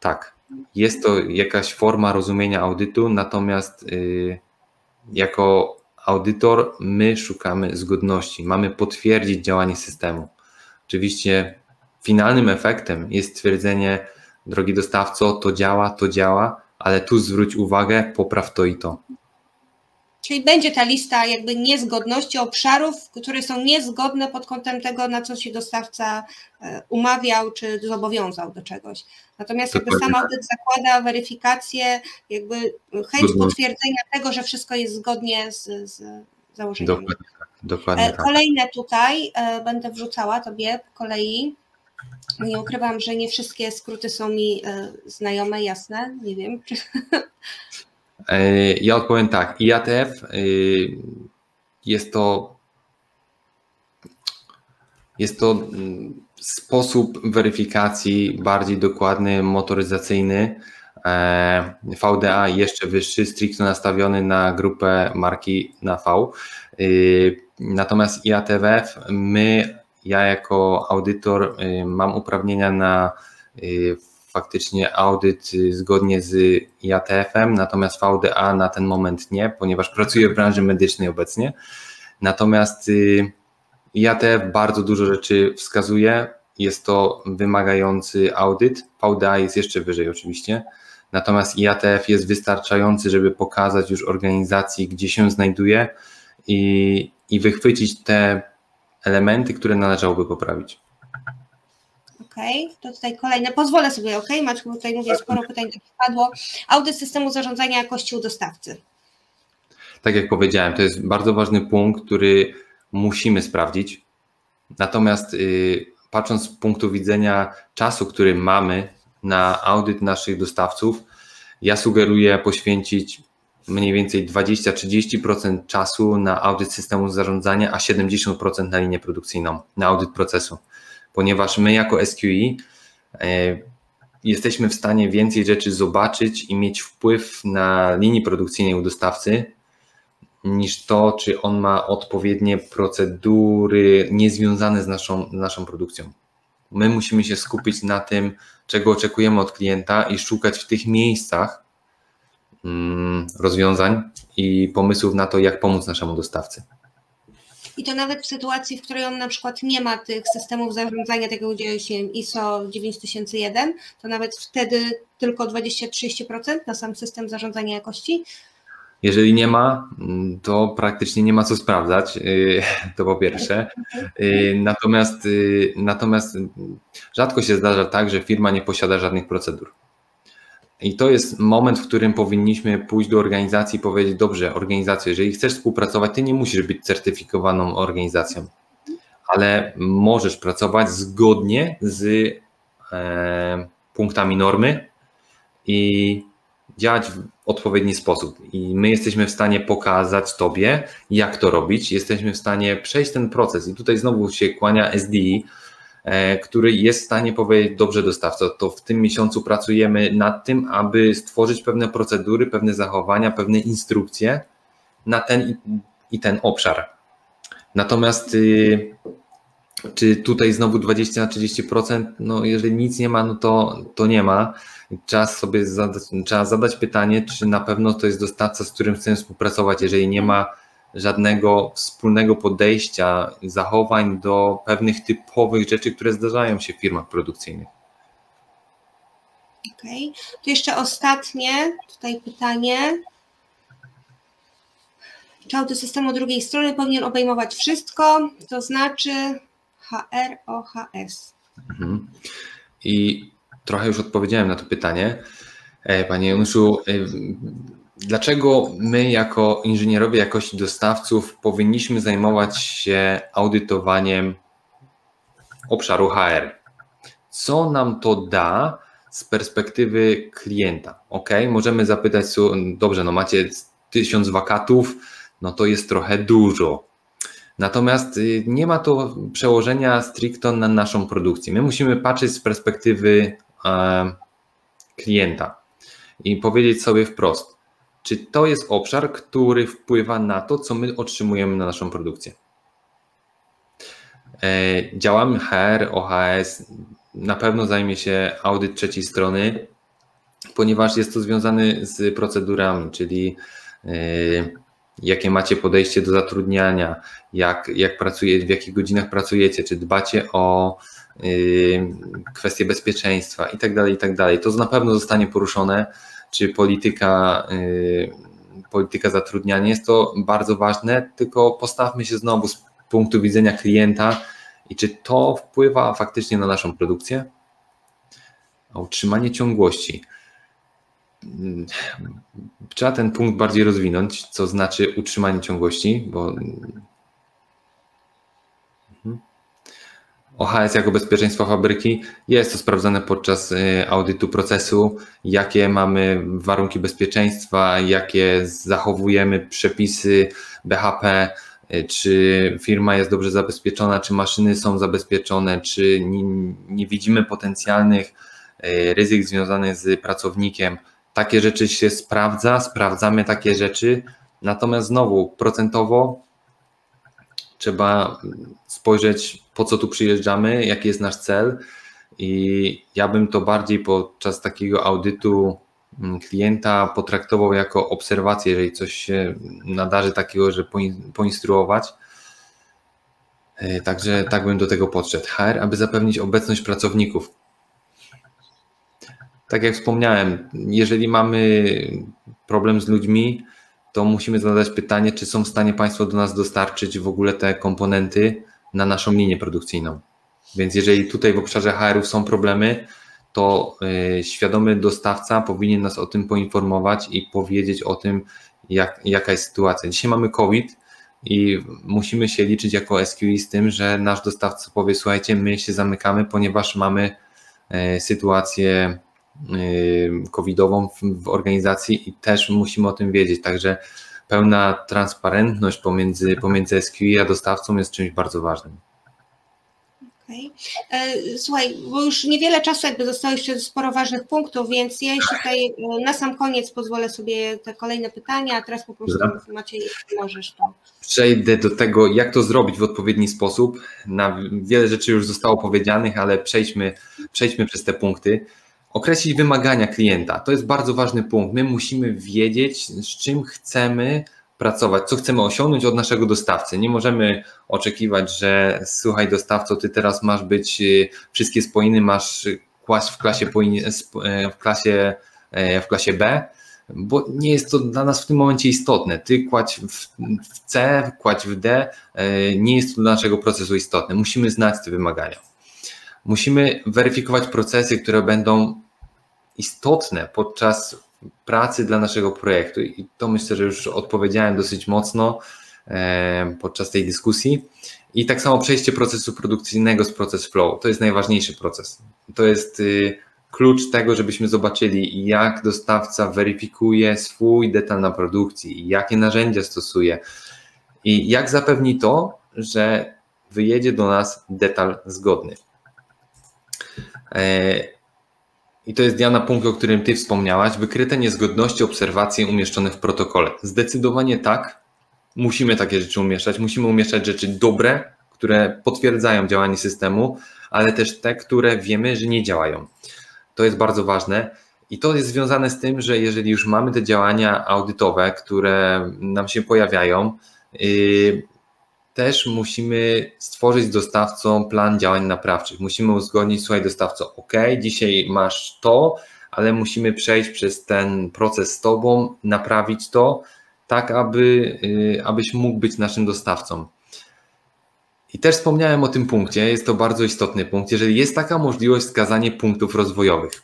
Tak, jest to jakaś forma rozumienia audytu, natomiast yy, jako audytor my szukamy zgodności, mamy potwierdzić działanie systemu. Oczywiście finalnym efektem jest stwierdzenie, drogi dostawco, to działa, to działa, ale tu zwróć uwagę, popraw to i to.
Czyli będzie ta lista jakby niezgodności obszarów, które są niezgodne pod kątem tego, na co się dostawca e, umawiał czy zobowiązał do czegoś. Natomiast jakby sam audyt zakłada weryfikację, jakby chęć potwierdzenia tego, że wszystko jest zgodnie z, z założeniami.
Dokładnie tak. Dokładnie tak.
Kolejne tutaj e, będę wrzucała Tobie po kolei. Nie ukrywam, że nie wszystkie skróty są mi e, znajome, jasne, nie wiem. Czy... [laughs]
E, ja odpowiem tak. IATF e, jest to jest to mm, sposób weryfikacji bardziej dokładny, motoryzacyjny. E, VDA jeszcze wyższy, stricte nastawiony na grupę marki na V. Natomiast IATF, my, ja jako audytor mam uprawnienia na faktycznie audyt y, zgodnie z IATF-em, natomiast VDA na ten moment nie, ponieważ pracuję w branży medycznej obecnie. Natomiast y, IATF bardzo dużo rzeczy wskazuje, jest to wymagający audyt, VDA jest jeszcze wyżej oczywiście, natomiast IATF jest wystarczający, żeby pokazać już organizacji, gdzie się znajduje i, i wychwycić te elementy, które należałoby poprawić.
Okej, okay. to tutaj kolejne, pozwolę sobie, ok, Maćku, bo tutaj mówię, sporo pytań padło. Audyt systemu zarządzania jakości u dostawcy.
Tak jak powiedziałem, to jest bardzo ważny punkt, który musimy sprawdzić. Natomiast yy, patrząc z punktu widzenia czasu, który mamy na audyt naszych dostawców, ja sugeruję poświęcić mniej więcej 20-30% czasu na audyt systemu zarządzania, a 70% na linię produkcyjną, na audyt procesu. Ponieważ my jako SQE e, jesteśmy w stanie więcej rzeczy zobaczyć i mieć wpływ na linii produkcyjnej u dostawcy, niż to, czy on ma odpowiednie procedury niezwiązane z naszą, naszą produkcją. My musimy się skupić na tym, czego oczekujemy od klienta i szukać w tych miejscach mm, rozwiązań i pomysłów na to, jak pomóc naszemu dostawcy.
I to nawet w sytuacji, w której on na przykład nie ma tych systemów zarządzania, tego dzieje się ISO 9001, to nawet wtedy tylko 20-30% na sam system zarządzania jakości.
Jeżeli nie ma, to praktycznie nie ma co sprawdzać, y, to po pierwsze. Y, natomiast, y, natomiast rzadko się zdarza tak, że firma nie posiada żadnych procedur. I to jest moment, w którym powinniśmy pójść do organizacji i powiedzieć: Dobrze, organizacjo, jeżeli chcesz współpracować, ty nie musisz być certyfikowaną organizacją, ale możesz pracować zgodnie z e, punktami normy i działać w odpowiedni sposób. I my jesteśmy w stanie pokazać Tobie, jak to robić. Jesteśmy w stanie przejść ten proces. I tutaj znowu się kłania SDI, który jest w stanie powiedzieć, dobrze dostawco, to w tym miesiącu pracujemy nad tym, aby stworzyć pewne procedury, pewne zachowania, pewne instrukcje na ten i ten obszar. Natomiast y, czy tutaj znowu 20 na 30%? No jeżeli nic nie ma, no to, to nie ma. Trzeba sobie zadać, trzeba zadać pytanie, czy na pewno to jest dostawca, z którym chcemy współpracować, jeżeli nie ma żadnego wspólnego podejścia, zachowań do pewnych typowych rzeczy, które zdarzają się w firmach produkcyjnych.
Okej, okay. to jeszcze ostatnie tutaj pytanie. Czy autosystem od drugiej strony powinien obejmować wszystko, to znaczy HR, OHS? Mhm.
I trochę już odpowiedziałem na to pytanie. E, panie Januszu, e, dlaczego my jako inżynierowie jakości dostawców powinniśmy zajmować się audytowaniem obszaru HR? Co nam to da z perspektywy klienta? Ok, możemy zapytać, dobrze, no macie tysiąc wakatów, no to jest trochę dużo. Natomiast y, nie ma to przełożenia stricte na naszą produkcję. My musimy patrzeć z perspektywy klienta i powiedzieć sobie wprost, czy to jest obszar, który wpływa na to, co my otrzymujemy na naszą produkcję. E, działamy HR, OHS, na pewno zajmie się audyt trzeciej strony, ponieważ jest to związane z procedurami, czyli e, jakie macie podejście do zatrudniania, jak, jak pracuje, w jakich godzinach pracujecie, czy dbacie o kwestie bezpieczeństwa i tak dalej, i tak. To na pewno zostanie poruszone, czy polityka, polityka zatrudniania. Jest to bardzo ważne, tylko postawmy się znowu z punktu widzenia klienta i czy to wpływa faktycznie na naszą produkcję? A utrzymanie ciągłości. Trzeba ten punkt bardziej rozwinąć, co znaczy utrzymanie ciągłości, bo OHS jako bezpieczeństwo fabryki. Jest to sprawdzane podczas y, audytu procesu, jakie mamy warunki bezpieczeństwa, jakie zachowujemy przepisy BHP, y, czy firma jest dobrze zabezpieczona, czy maszyny są zabezpieczone, czy nie, nie widzimy potencjalnych y, ryzyk związanych z pracownikiem. Takie rzeczy się sprawdza, sprawdzamy takie rzeczy, natomiast znowu procentowo trzeba spojrzeć, po co tu przyjeżdżamy, jaki jest nasz cel. I ja bym to bardziej podczas takiego audytu mm, klienta potraktował jako obserwację, jeżeli coś się nadarzy takiego, że poinstruować. E, także tak bym do tego podszedł. HR, aby zapewnić obecność pracowników. Tak jak wspomniałem, jeżeli mamy problem z ludźmi, to musimy zadać pytanie, czy są w stanie Państwo do nas dostarczyć w ogóle te komponenty na naszą linię produkcyjną. Więc jeżeli tutaj w obszarze HR-ów są problemy, to y, świadomy dostawca powinien nas o tym poinformować i powiedzieć o tym, jak, jaka jest sytuacja. Dzisiaj mamy COVID i musimy się liczyć jako SQE z tym, że nasz dostawca powie: Słuchajcie, my się zamykamy, ponieważ mamy y, sytuację covidową w organizacji i też musimy o tym wiedzieć. Także pełna transparentność pomiędzy, pomiędzy SQI a dostawcą jest czymś bardzo ważnym.
Okay. E, słuchaj, bo już niewiele czasu jakby zostało jeszcze sporo ważnych punktów, więc ja jeszcze tutaj e, na sam koniec pozwolę sobie te kolejne pytania, a teraz po prostu. Maciej, możesz to.
Przejdę do tego, jak to zrobić w odpowiedni sposób. Na wiele rzeczy już zostało powiedzianych, ale przejdźmy, przejdźmy przez te punkty. Określić wymagania klienta. To jest bardzo ważny punkt. My musimy wiedzieć, z czym chcemy pracować, co chcemy osiągnąć od naszego dostawcy. Nie możemy oczekiwać, że słuchaj dostawco, ty teraz masz być, y, wszystkie spojiny masz kłaść w klasie, e, w klasie, e, w klasie B, bo nie jest to dla nas w tym momencie istotne. Ty kładź w C, kładź w D, e, nie jest to dla naszego procesu istotne. Musimy znać te wymagania. Musimy weryfikować procesy, które będą istotne podczas pracy dla naszego projektu. I to myślę, że już odpowiedziałem dosyć mocno e, podczas tej dyskusji. I tak samo przejście procesu produkcyjnego z proces flow. To jest najważniejszy proces. To jest y, klucz tego, żebyśmy zobaczyli, jak dostawca weryfikuje swój detal na produkcji, jakie narzędzia stosuje i jak zapewni to, że wyjedzie do nas detal zgodny. I to jest Diana punkt, o którym Ty wspomniałaś, wykryte niezgodności, obserwacje umieszczone w protokole. Zdecydowanie tak, musimy takie rzeczy umieszczać, musimy umieszczać rzeczy dobre, które potwierdzają działanie systemu, ale też te, które wiemy, że nie działają. To jest bardzo ważne. I to jest związane z tym, że jeżeli już mamy te działania audytowe, które nam się pojawiają, yy, też musimy stworzyć z dostawcą plan działań naprawczych. Musimy uzgodnić, słuchaj dostawco, ok, dzisiaj masz to, ale musimy przejść przez ten proces z Tobą, naprawić to, tak aby, y, abyś mógł być naszym dostawcą. I też wspomniałem o tym punkcie, jest to bardzo istotny punkt, jeżeli jest taka możliwość wskazania punktów rozwojowych.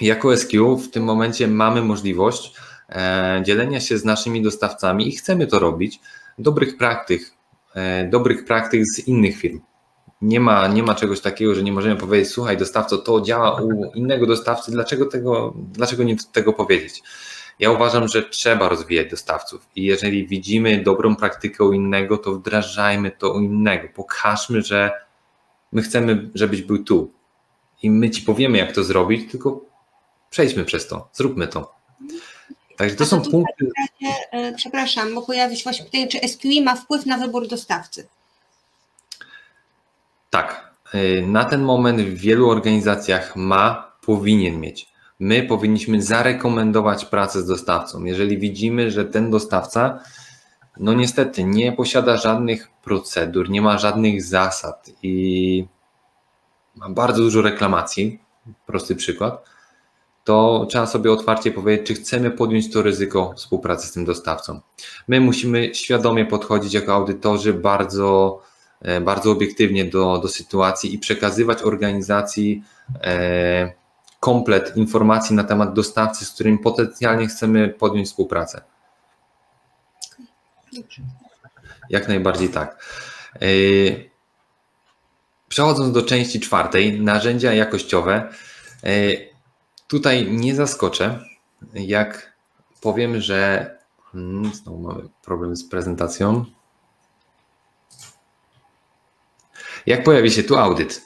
Jako SQ w tym momencie mamy możliwość e, dzielenia się z naszymi dostawcami i chcemy to robić, dobrych praktyk, dobrych praktyk z innych firm. Nie ma, nie ma czegoś takiego, że nie możemy powiedzieć, słuchaj, dostawco, to działa u innego dostawcy, dlaczego, tego, dlaczego nie tego powiedzieć? Ja uważam, że trzeba rozwijać dostawców i jeżeli widzimy dobrą praktykę u innego, to wdrażajmy to u innego. Pokażmy, że my chcemy, żebyś był tu i my ci powiemy, jak to zrobić, tylko przejdźmy przez to, zróbmy to. Także to są punkty.
E, przepraszam, bo pojawi się właśnie pytanie, czy SQI ma wpływ na wybór dostawcy?
Tak. E, na ten moment w wielu organizacjach ma, powinien mieć. My powinniśmy zarekomendować pracę z dostawcą. Jeżeli widzimy, że ten dostawca, no niestety, nie posiada żadnych procedur, nie ma żadnych zasad i ma bardzo dużo reklamacji, prosty przykład, to trzeba sobie otwarcie powiedzieć, czy chcemy podjąć to ryzyko współpracy z tym dostawcą. My musimy świadomie podchodzić jako audytorzy bardzo, e, bardzo obiektywnie do, do sytuacji i przekazywać organizacji e, komplet informacji na temat dostawcy, z którym potencjalnie chcemy podjąć współpracę. Jak najbardziej tak. E, przechodząc do części czwartej, narzędzia jakościowe. Tutaj nie zaskoczę, jak powiem, że hmm, znowu mamy problem z prezentacją. Jak pojawi się tu audyt?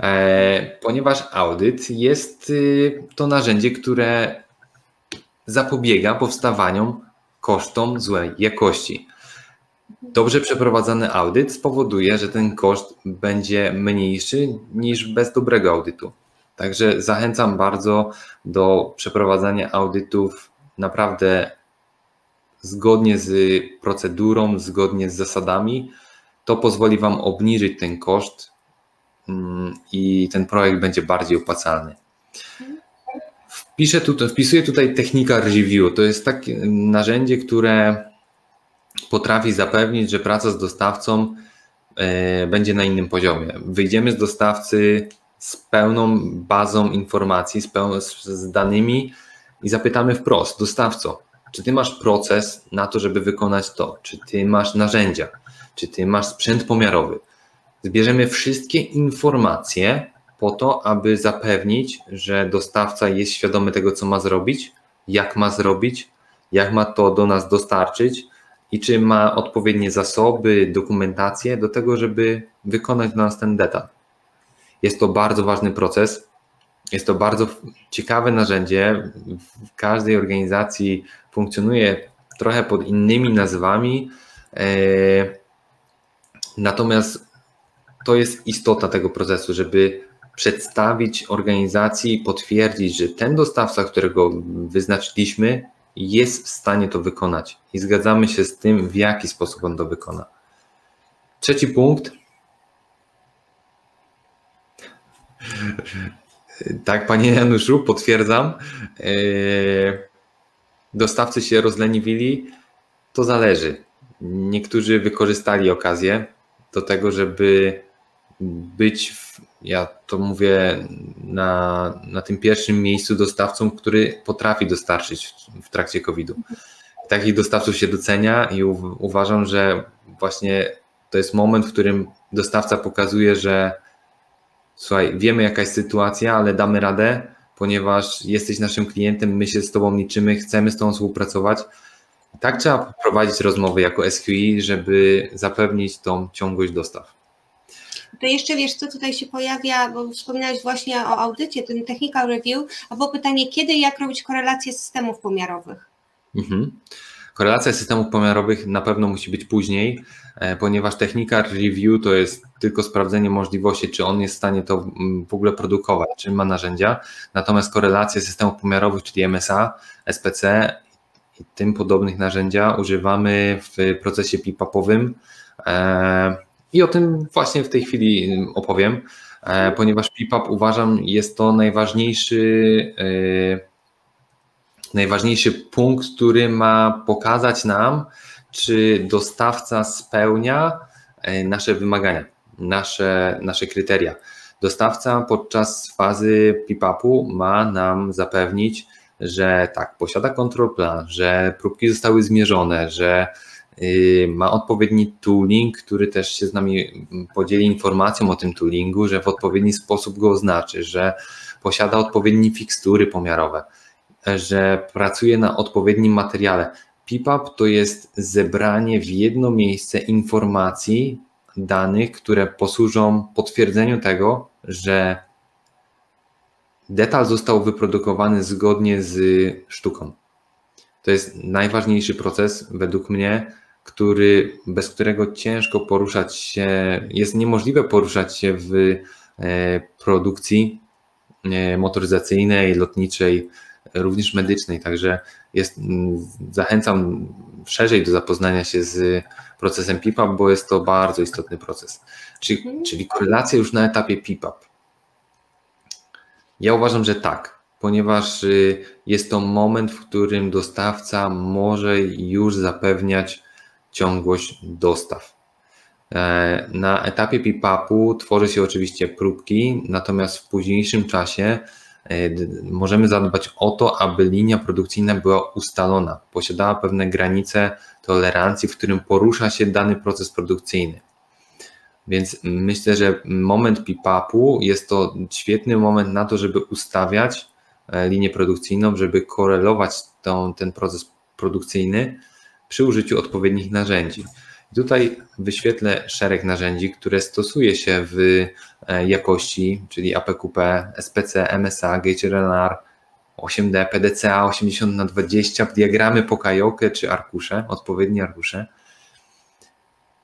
E, ponieważ audyt jest y, to narzędzie, które zapobiega powstawaniu kosztom złej jakości. Dobrze przeprowadzany audyt spowoduje, że ten koszt będzie mniejszy niż bez dobrego audytu. Także zachęcam bardzo do przeprowadzania audytów naprawdę zgodnie z procedurą, zgodnie z zasadami. To pozwoli Wam obniżyć ten koszt mm, i ten projekt będzie bardziej opłacalny. Wpiszę tutaj, wpisuję tutaj technika review. To jest takie narzędzie, które potrafi zapewnić, że praca z dostawcą e, będzie na innym poziomie. Wyjdziemy z dostawcy z pełną bazą informacji, z, peł- z danymi i zapytamy wprost, dostawco, czy ty masz proces na to, żeby wykonać to? Czy ty masz narzędzia? Czy ty masz sprzęt pomiarowy? Zbierzemy wszystkie informacje po to, aby zapewnić, że dostawca jest świadomy tego, co ma zrobić, jak ma zrobić, jak ma to do nas dostarczyć i czy ma odpowiednie zasoby, dokumentację do tego, żeby wykonać dla nas ten detal. Jest to bardzo ważny proces. Jest to bardzo ciekawe narzędzie. W każdej organizacji funkcjonuje trochę pod innymi nazwami. E, natomiast to jest istota tego procesu, żeby przedstawić organizacji, potwierdzić, że ten dostawca, którego wyznaczyliśmy, jest w stanie to wykonać i zgadzamy się z tym, w jaki sposób on to wykona. Trzeci punkt. Tak, panie Januszu, potwierdzam. Dostawcy się rozleniwili. To zależy. Niektórzy wykorzystali okazję do tego, żeby być, w, ja to mówię, na, na tym pierwszym miejscu dostawcą, który potrafi dostarczyć w, w trakcie COVID-u. Takich dostawców się docenia i u, uważam, że właśnie to jest moment, w którym dostawca pokazuje, że słuchaj, wiemy jaka jest sytuacja, ale damy radę, ponieważ jesteś naszym klientem, my się z Tobą liczymy, chcemy z Tobą współpracować. Tak trzeba prowadzić rozmowy jako SQI, żeby zapewnić tą ciągłość dostaw.
To jeszcze wiesz, co tutaj się pojawia, bo wspominałeś właśnie o audycie, ten technical review, a było pytanie, kiedy i jak robić korelację systemów pomiarowych? Mhm.
Korelacja systemów pomiarowych na pewno musi być później, e, ponieważ technika review to jest tylko sprawdzenie możliwości, czy on jest w stanie to mm, w ogóle produkować, czy ma narzędzia. Natomiast korelację systemów pomiarowych, czyli MSA, SPC i tym podobnych narzędzia używamy w procesie PIPAP-owym e, i o tym właśnie w tej chwili opowiem, e, ponieważ PIPAP uważam jest to najważniejszy najważniejszy punkt, który ma pokazać nam, czy dostawca spełnia e, nasze wymagania, nasze, nasze kryteria. Dostawca podczas fazy PIP-upu ma nam zapewnić, że tak, posiada control plan, że próbki zostały zmierzone, że y, ma odpowiedni tooling, który też się z nami podzieli informacją o tym toolingu, że w odpowiedni sposób go oznaczy, że posiada odpowiednie fikstury pomiarowe że pracuje na odpowiednim materiale. PIPAP to jest zebranie w jedno miejsce informacji, danych, które posłużą potwierdzeniu tego, że detal został wyprodukowany zgodnie z sztuką. To jest najważniejszy proces według mnie, który, bez którego ciężko poruszać się, jest niemożliwe poruszać się w e, produkcji e, motoryzacyjnej, lotniczej, również medycznej, także jest, mm, zachęcam szerzej do zapoznania się z procesem PIPAP, bo jest to bardzo istotny proces. Czyli, mhm. czyli korelacja już na etapie PIPAP. Ja uważam, że tak, ponieważ y, jest to moment, w którym dostawca może już zapewniać ciągłość dostaw. E, na etapie PIPAP-u tworzy się oczywiście próbki, natomiast w późniejszym czasie możemy zadbać o to, aby linia produkcyjna była ustalona, posiadała pewne granice tolerancji, w którym porusza się dany proces produkcyjny. Więc myślę, że moment PIPAP-u jest to świetny moment na to, żeby ustawiać e, linię produkcyjną, żeby korelować tą, ten proces produkcyjny przy użyciu odpowiednich narzędzi. Tutaj wyświetlę szereg narzędzi, które stosuje się w e, jakości, czyli APQP, SPC, MSA, GateRNR, 8D, PDCA 80 na 20 diagramy po kajokę czy arkusze, odpowiednie arkusze.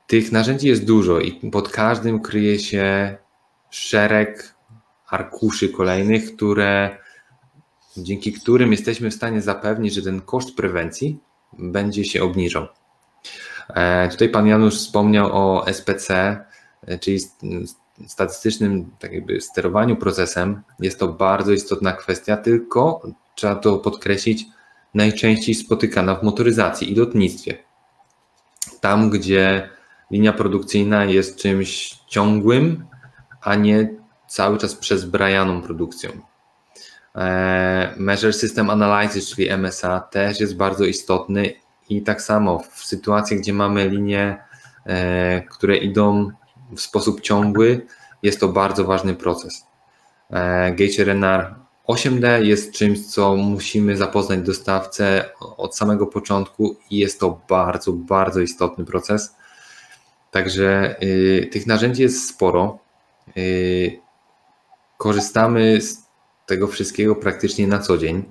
Tych narzędzi jest dużo i pod każdym kryje się szereg arkuszy kolejnych, które dzięki którym jesteśmy w stanie zapewnić, że ten koszt prewencji będzie się obniżał. E, tutaj pan Janusz wspomniał o SPC, e, czyli statystycznym tak jakby sterowaniu procesem. Jest to bardzo istotna kwestia, tylko trzeba to podkreślić, najczęściej spotykana w motoryzacji i lotnictwie. Tam, gdzie linia produkcyjna jest czymś ciągłym, a nie cały czas przezbrajaną produkcją. E, Measure System Analysis, czyli MSA, też jest bardzo istotny i tak samo w sytuacji, gdzie mamy linie, e, które idą w sposób ciągły, jest to bardzo ważny proces. Gate RNR 8D jest czymś, co musimy zapoznać dostawcę od samego początku i jest to bardzo, bardzo istotny proces. Także y, tych narzędzi jest sporo. Y, korzystamy z tego wszystkiego praktycznie na co dzień.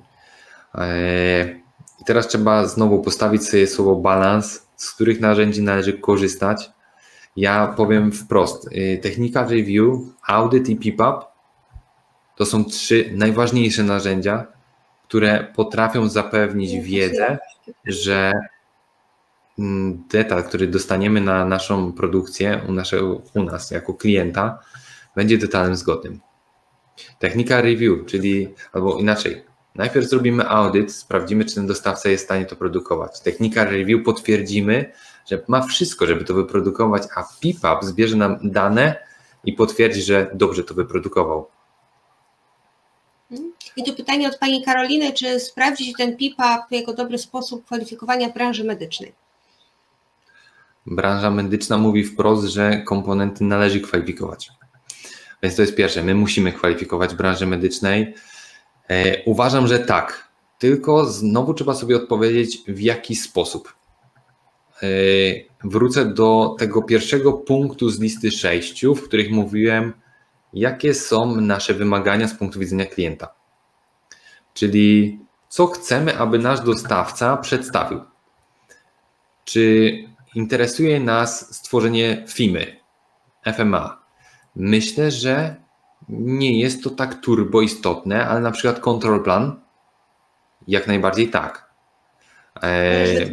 I teraz trzeba znowu postawić sobie słowo balans, z których narzędzi należy korzystać. Ja powiem wprost: y, technika review, audit i PIPAP to są trzy najważniejsze narzędzia, które potrafią zapewnić wiedzę, że mm, detal, który dostaniemy na naszą produkcję u, naszego, u nas jako klienta, będzie detalem zgodnym. Technika review, czyli albo inaczej, najpierw zrobimy audyt, sprawdzimy, czy ten dostawca jest w stanie to produkować. Technika review potwierdzimy, że ma wszystko, żeby to wyprodukować, a PIPAP zbierze nam dane i potwierdzi, że dobrze to wyprodukował.
I tu pytanie od Pani Karoliny, czy sprawdzi się ten PIPAP jako dobry sposób kwalifikowania branży medycznej?
Branża medyczna mówi wprost, że komponenty należy kwalifikować. Więc to jest pierwsze, my musimy kwalifikować branży medycznej. E, uważam, że tak, tylko znowu trzeba sobie odpowiedzieć, w jaki sposób. E, wrócę do tego pierwszego punktu z listy sześciu, w których mówiłem, jakie są nasze wymagania z punktu widzenia klienta. Czyli co chcemy, aby nasz dostawca przedstawił. Czy interesuje nas stworzenie FIMY, FMA? Myślę, że nie jest to tak turbo istotne, ale na przykład control plan jak najbardziej tak.
E...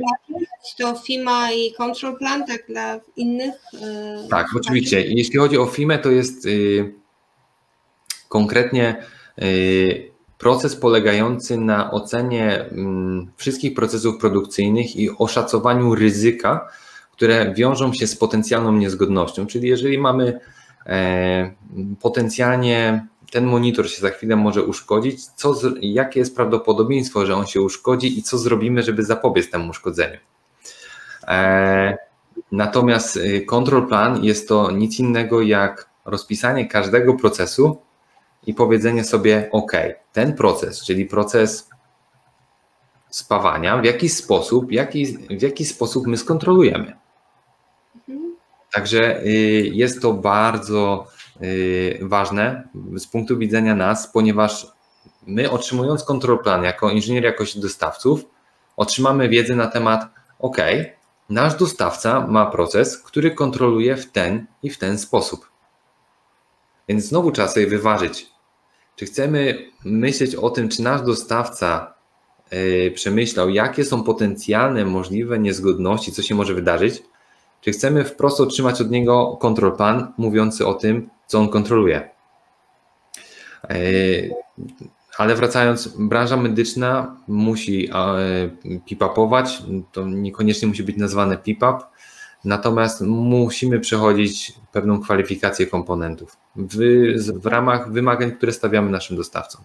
To FIMA i control plan, tak dla innych?
E... Tak, oczywiście. Jeśli chodzi o FIMę, to jest y, konkretnie y, proces polegający na ocenie mm, wszystkich procesów produkcyjnych i oszacowaniu ryzyka, które wiążą się z potencjalną niezgodnością. Czyli jeżeli mamy e, potencjalnie ten monitor się za chwilę może uszkodzić, co, jakie jest prawdopodobieństwo, że on się uszkodzi i co zrobimy, żeby zapobiec temu uszkodzeniu. E, natomiast y, control plan jest to nic innego jak rozpisanie każdego procesu i powiedzenie sobie, OK, ten proces, czyli proces spawania, w jaki sposób, jaki, w jaki sposób my skontrolujemy. Mhm. Także y, jest to bardzo ważne z punktu widzenia nas, ponieważ my otrzymując kontrol plan jako inżynier jakości dostawców, otrzymamy wiedzę na temat, OK, nasz dostawca ma proces, który kontroluje w ten i w ten sposób. Więc znowu trzeba sobie wyważyć, czy chcemy myśleć o tym, czy nasz dostawca e, przemyślał, jakie są potencjalne możliwe niezgodności, co się może wydarzyć? Czy chcemy wprost otrzymać od niego kontrol plan mówiący o tym, co on kontroluje? E, ale wracając, branża medyczna musi pipapować, to niekoniecznie musi być nazwane pipap, natomiast musimy przechodzić pewną kwalifikację komponentów w, w ramach wymagań, które stawiamy naszym dostawcom.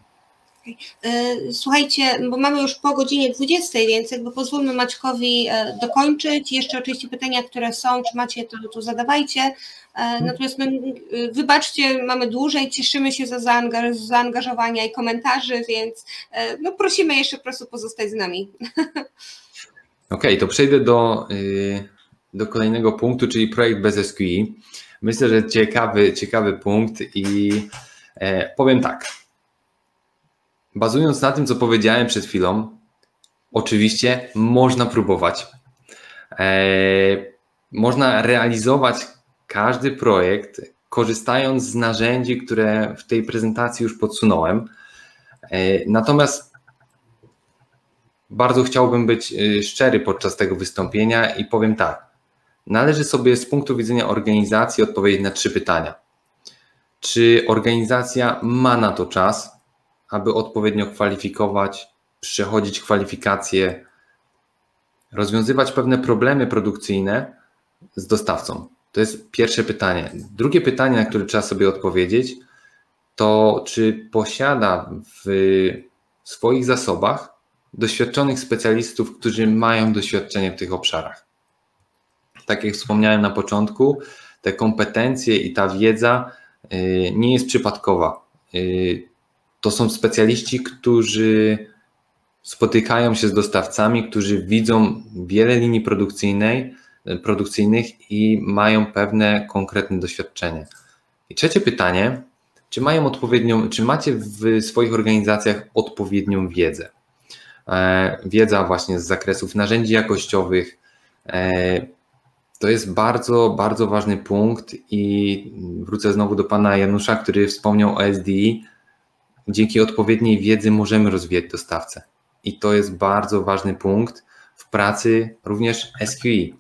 E, słuchajcie, bo mamy już po godzinie 20, więc jakby pozwólmy Maćkowi e, dokończyć. Jeszcze oczywiście pytania, które są, czy macie, to, to zadawajcie. E, natomiast my, wybaczcie, mamy dłużej, cieszymy się za zaangaż zaangażowania i komentarzy, więc no, prosimy jeszcze po prostu pozostać z nami. [laughs]
Okej, okay, to przejdę do, y, do kolejnego punktu, czyli projekt bez SQI. Myślę, że ciekawy, ciekawy punkt i e, powiem tak. Bazując na tym, co powiedziałem przed chwilą, oczywiście można próbować. E, można realizować każdy projekt, korzystając z narzędzi, które w tej prezentacji już podsunąłem. E, natomiast bardzo chciałbym być e, szczery podczas tego wystąpienia i powiem tak należy sobie z punktu widzenia organizacji odpowiedzieć na trzy pytania. Czy organizacja ma na to czas, aby odpowiednio kwalifikować, przechodzić kwalifikacje, rozwiązywać pewne problemy produkcyjne z dostawcą? To jest pierwsze pytanie. Drugie pytanie, na które trzeba sobie odpowiedzieć, to czy posiada w swoich zasobach doświadczonych specjalistów, którzy mają doświadczenie w tych obszarach tak jak wspomniałem na początku, te kompetencje i ta wiedza y, nie jest przypadkowa. to są specjaliści, którzy spotykają się z dostawcami, którzy widzą wiele linii produkcyjnej, produkcyjnych i mają pewne konkretne doświadczenie. I trzecie pytanie, czy mają odpowiednią, czy macie w swoich organizacjach odpowiednią wiedzę? E, wiedza właśnie z zakresów narzędzi jakościowych. E, to jest bardzo, bardzo ważny punkt i wrócę znowu do pana Janusza, który wspomniał o SDI. Dzięki odpowiedniej wiedzy możemy rozwijać dostawcę. I to jest bardzo ważny punkt w pracy również SQI.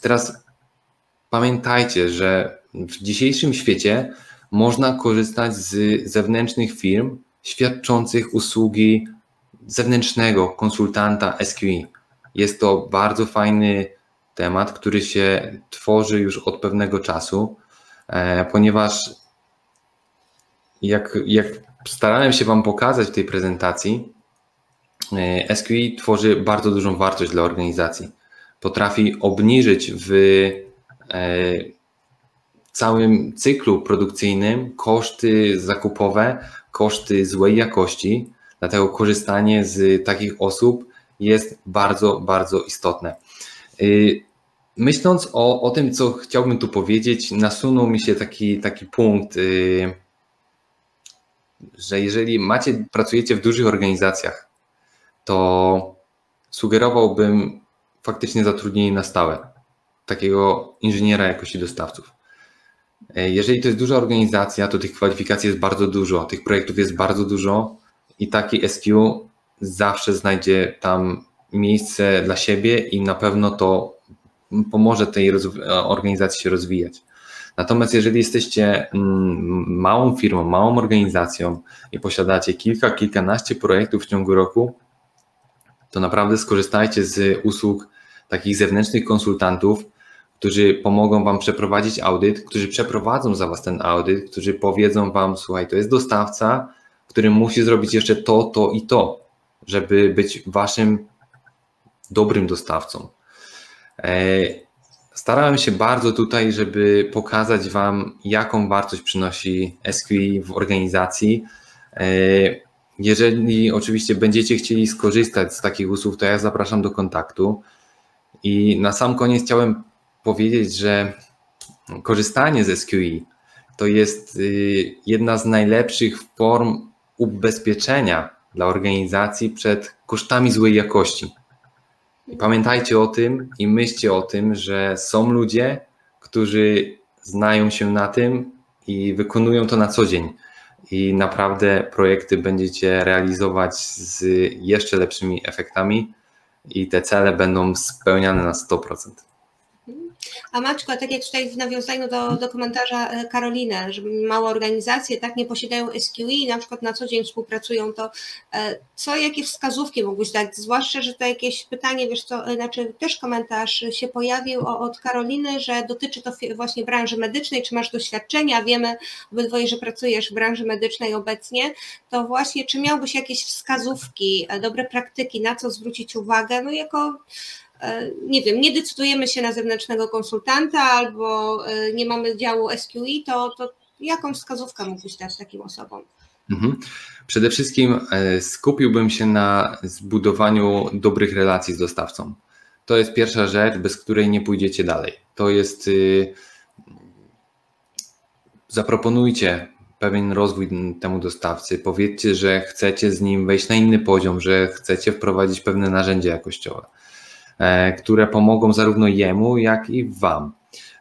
Teraz pamiętajcie, że w dzisiejszym świecie można korzystać z zewnętrznych firm świadczących usługi zewnętrznego konsultanta SQI. Jest to bardzo fajny temat, który się tworzy już od pewnego czasu, e, ponieważ jak, jak starałem się Wam pokazać w tej prezentacji, e, SQI tworzy bardzo dużą wartość dla organizacji. Potrafi obniżyć w e, całym cyklu produkcyjnym koszty zakupowe, koszty złej jakości, dlatego korzystanie z takich osób jest bardzo, bardzo istotne. Y, myśląc o, o tym, co chciałbym tu powiedzieć, nasunął mi się taki, taki punkt, y, że jeżeli macie, pracujecie w dużych organizacjach, to sugerowałbym faktycznie zatrudnienie na stałe takiego inżyniera jakości dostawców. E, jeżeli to jest duża organizacja, to tych kwalifikacji jest bardzo dużo, tych projektów jest bardzo dużo i taki SQ zawsze znajdzie tam miejsce dla siebie i na pewno to pomoże tej organizacji się rozwijać. Natomiast jeżeli jesteście mm, małą firmą, małą organizacją i posiadacie kilka, kilkanaście projektów w ciągu roku, to naprawdę skorzystajcie z usług takich zewnętrznych konsultantów, którzy pomogą Wam przeprowadzić audyt, którzy przeprowadzą za Was ten audyt, którzy powiedzą Wam, słuchaj, to jest dostawca, który musi zrobić jeszcze to, to i to, żeby być Waszym dobrym dostawcą. E, starałem się bardzo tutaj, żeby pokazać Wam, jaką wartość przynosi SQI w organizacji. Jeżeli oczywiście będziecie chcieli skorzystać z takich usług, to ja zapraszam do kontaktu. I na sam koniec chciałem powiedzieć, że korzystanie z SQI to jest y, jedna z najlepszych form ubezpieczenia dla organizacji przed kosztami złej jakości. I pamiętajcie o tym i myślcie o tym, że są ludzie, którzy znają się na tym i wykonują to na co dzień. I naprawdę projekty będziecie realizować z jeszcze lepszymi efektami i te cele będą spełniane na 100%.
A Maczko, tak jak tutaj w nawiązaniu do, do komentarza e, Karoliny, że małe organizacje tak nie posiadają SQI i na przykład na co dzień współpracują, to e, co, jakie wskazówki mógłbyś dać? Zwłaszcza, że to jakieś pytanie, wiesz co, znaczy też komentarz się pojawił od Karoliny, że dotyczy to właśnie branży medycznej, czy masz doświadczenia, wiemy obydwoje, że pracujesz w branży medycznej obecnie, to właśnie czy miałbyś jakieś wskazówki, e, dobre praktyki, na co zwrócić uwagę, no jako E, nie wiem, nie decydujemy się na zewnętrznego konsultanta albo e, nie mamy działu SQI, to, to jaką wskazówkę mógłbyś dać takim osobom?
Mhm. Przede wszystkim e, skupiłbym się na zbudowaniu dobrych relacji z dostawcą. To jest pierwsza rzecz, bez której nie pójdziecie dalej. To jest y, zaproponujcie pewien rozwój temu dostawcy, powiedzcie, że chcecie z nim wejść na inny poziom, że chcecie wprowadzić pewne narzędzia jakościowe. E, które pomogą zarówno jemu, jak i Wam.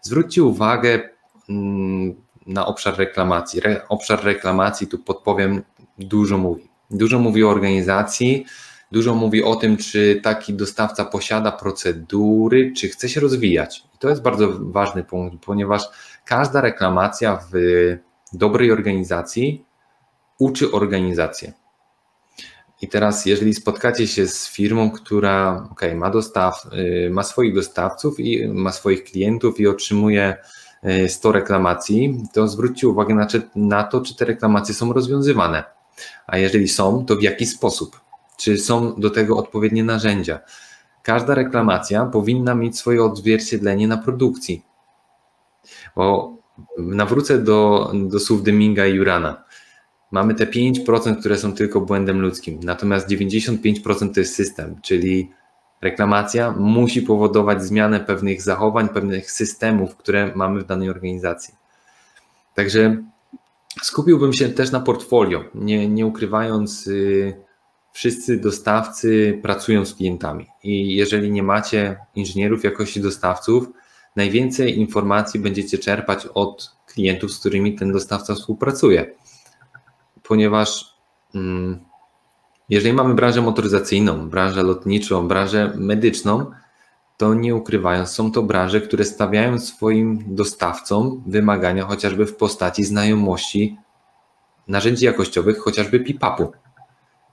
Zwróćcie uwagę mm, na obszar reklamacji. obszar reklamacji, tu podpowiem, dużo mówi. Dużo mówi o organizacji, dużo mówi o tym, czy taki dostawca posiada procedury, czy chce się rozwijać. I to jest bardzo ważny punkt, ponieważ każda reklamacja w dobrej organizacji uczy organizację. I teraz, jeżeli spotkacie się z firmą, która okay, ma, dostaw, y, ma swoich dostawców i ma swoich klientów i otrzymuje 100 y, reklamacji, to zwróćcie uwagę na, na to, czy te reklamacje są rozwiązywane. A jeżeli są, to w jaki sposób? Czy są do tego odpowiednie narzędzia? Każda reklamacja powinna mieć swoje odzwierciedlenie na produkcji. Bo nawrócę do, do słów Deminga i Jurana mamy te 5%, które są tylko błędem ludzkim, natomiast 95% to jest system, czyli reklamacja musi powodować zmianę pewnych zachowań, pewnych systemów, które mamy w danej organizacji. Także skupiłbym się też na portfolio, nie, nie ukrywając, yy, wszyscy dostawcy pracują z klientami i jeżeli nie macie inżynierów jakości dostawców, najwięcej informacji będziecie czerpać od klientów, z którymi ten dostawca współpracuje. Ponieważ mm, jeżeli mamy branżę motoryzacyjną, branżę lotniczą, branżę medyczną, to nie ukrywając, są to branże, które stawiają swoim dostawcom wymagania chociażby w postaci znajomości narzędzi jakościowych, chociażby PIPAP-u.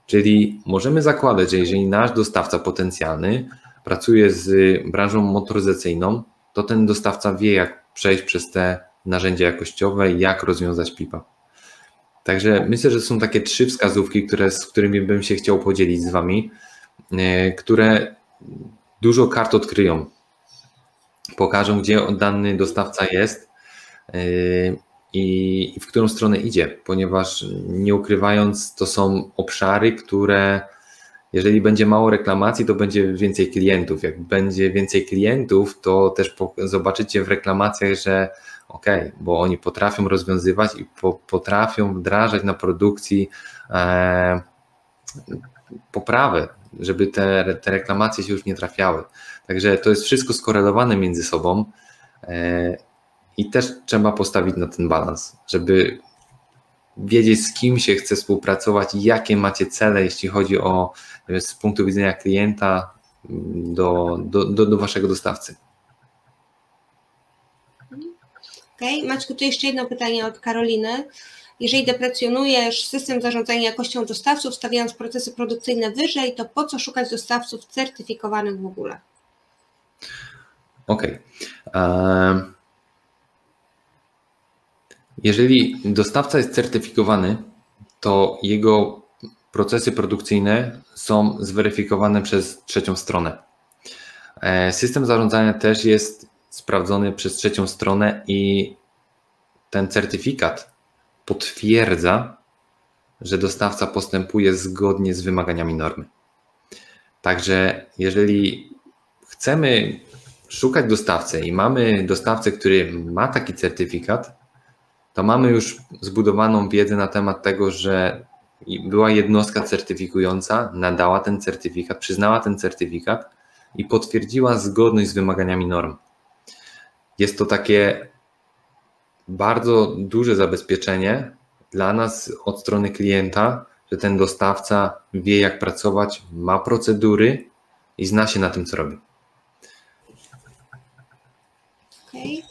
Czyli możemy zakładać, że jeżeli nasz dostawca potencjalny pracuje z branżą motoryzacyjną, to ten dostawca wie, jak przejść przez te narzędzia jakościowe, jak rozwiązać PIPA. Także myślę, że są takie trzy wskazówki, które, z którymi bym się chciał podzielić z Wami, e, które dużo kart odkryją. Pokażą, gdzie dany dostawca jest e, i w którą stronę idzie, ponieważ nie ukrywając, to są obszary, które jeżeli będzie mało reklamacji, to będzie więcej klientów. Jak będzie więcej klientów, to też zobaczycie w reklamacjach, że ok, bo oni potrafią rozwiązywać i po, potrafią wdrażać na produkcji e, poprawę, żeby te, te reklamacje się już nie trafiały. Także to jest wszystko skorelowane między sobą e, i też trzeba postawić na ten balans, żeby wiedzieć, z kim się chce współpracować, jakie macie cele, jeśli chodzi o z punktu widzenia klienta do, do, do, do waszego dostawcy.
Okej, okay. Maćku, tu jeszcze jedno pytanie od Karoliny. Jeżeli deprecjonujesz system zarządzania jakością dostawców, stawiając procesy produkcyjne wyżej, to po co szukać dostawców certyfikowanych w ogóle?
Okej. Okay. Jeżeli dostawca jest certyfikowany, to jego procesy produkcyjne są zweryfikowane przez trzecią stronę. E, system zarządzania też jest sprawdzony przez trzecią stronę i ten certyfikat potwierdza, że dostawca postępuje zgodnie z wymaganiami normy. Także jeżeli chcemy szukać dostawcy i mamy dostawcę, który ma taki certyfikat, to mamy już zbudowaną wiedzę na temat tego, że była jednostka certyfikująca, nadała ten certyfikat, przyznała ten certyfikat i potwierdziła zgodność z wymaganiami norm. Jest to takie bardzo duże zabezpieczenie dla nas od strony klienta, że ten dostawca wie, jak pracować, ma procedury i zna się na tym, co robi.
Okay.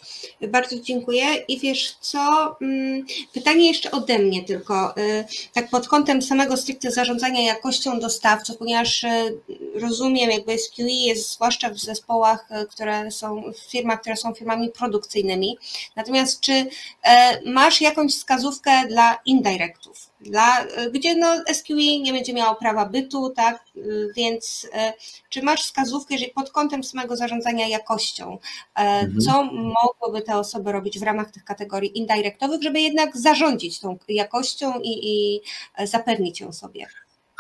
Bardzo dziękuję. I wiesz co, mm, pytanie jeszcze ode mnie tylko, y, tak pod kątem samego stricte zarządzania jakością dostawców, ponieważ y, rozumiem, jakby SQE jest zwłaszcza w zespołach, y, które są, w firmach, które są firmami produkcyjnymi. Natomiast czy masz jakąś wskazówkę dla indirectów? Dla, gdzie no SQE nie będzie miało prawa bytu, tak, więc e, czy masz wskazówkę, jeżeli pod kątem samego zarządzania jakością, e, mhm. co mogłyby te osoby robić w ramach tych kategorii indirectowych, żeby jednak zarządzić tą jakością i, i zapewnić ją sobie?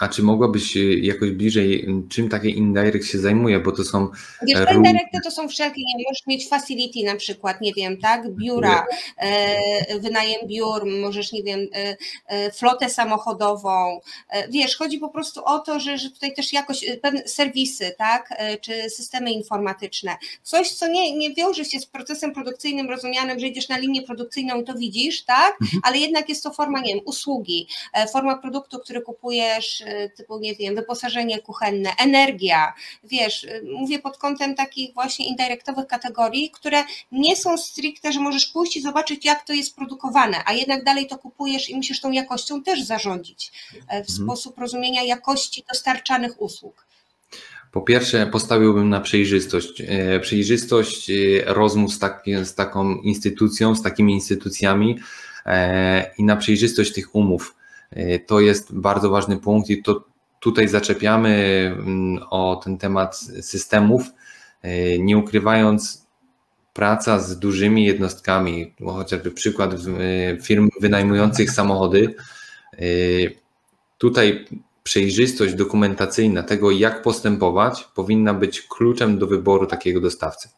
A czy mogłabyś jakoś bliżej, czym takie indirect się zajmuje, bo to są...
Wiesz, e, indirecty to są wszelkie, nie możesz mieć facility na przykład, nie wiem, tak, biura, e, wynajem biur, możesz, nie wiem, e, e, flotę samochodową, e, wiesz, chodzi po prostu o to, że, że tutaj też jakoś e, pewne serwisy, tak, czy systemy informatyczne, coś, co nie, nie wiąże się z procesem produkcyjnym rozumianym, że idziesz na linię produkcyjną i to widzisz, tak, mhm. ale jednak jest to forma, nie wiem, usługi, forma produktu, który kupujesz, Y, typu, nie wiem, wyposażenie kuchenne, energia, wiesz, y, mówię pod kątem takich właśnie indirektowych kategorii, które nie są stricte, że możesz pójść i zobaczyć, jak to jest produkowane, a jednak dalej to kupujesz i musisz tą jakością też zarządzić e, w mhm. sposób rozumienia jakości dostarczanych usług.
Po pierwsze, postawiłbym na przejrzystość. E, przejrzystość e, rozmów z, z taką instytucją, z takimi instytucjami i na przejrzystość tych umów. E, to jest bardzo ważny punkt i to tutaj zaczepiamy mm, o ten temat systemów, e, nie ukrywając praca z dużymi jednostkami, chociażby przykład e, firm wynajmujących samochody, Tutaj przejrzystość dokumentacyjna tego, jak postępować, powinna być kluczem do wyboru takiego dostawcy.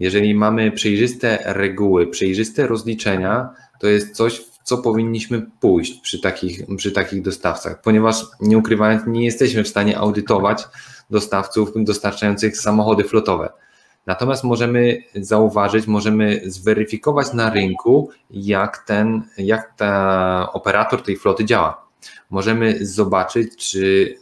Jeżeli mamy przejrzyste reguły, przejrzyste rozliczenia, to jest coś, co powinniśmy pójść przy takich, przy takich dostawcach, ponieważ nie ukrywając, nie jesteśmy w stanie audytować dostawców dostarczających samochody flotowe. Natomiast możemy zauważyć, możemy zweryfikować na rynku, jak ten, jak ta operator tej floty działa. Możemy zobaczyć, czy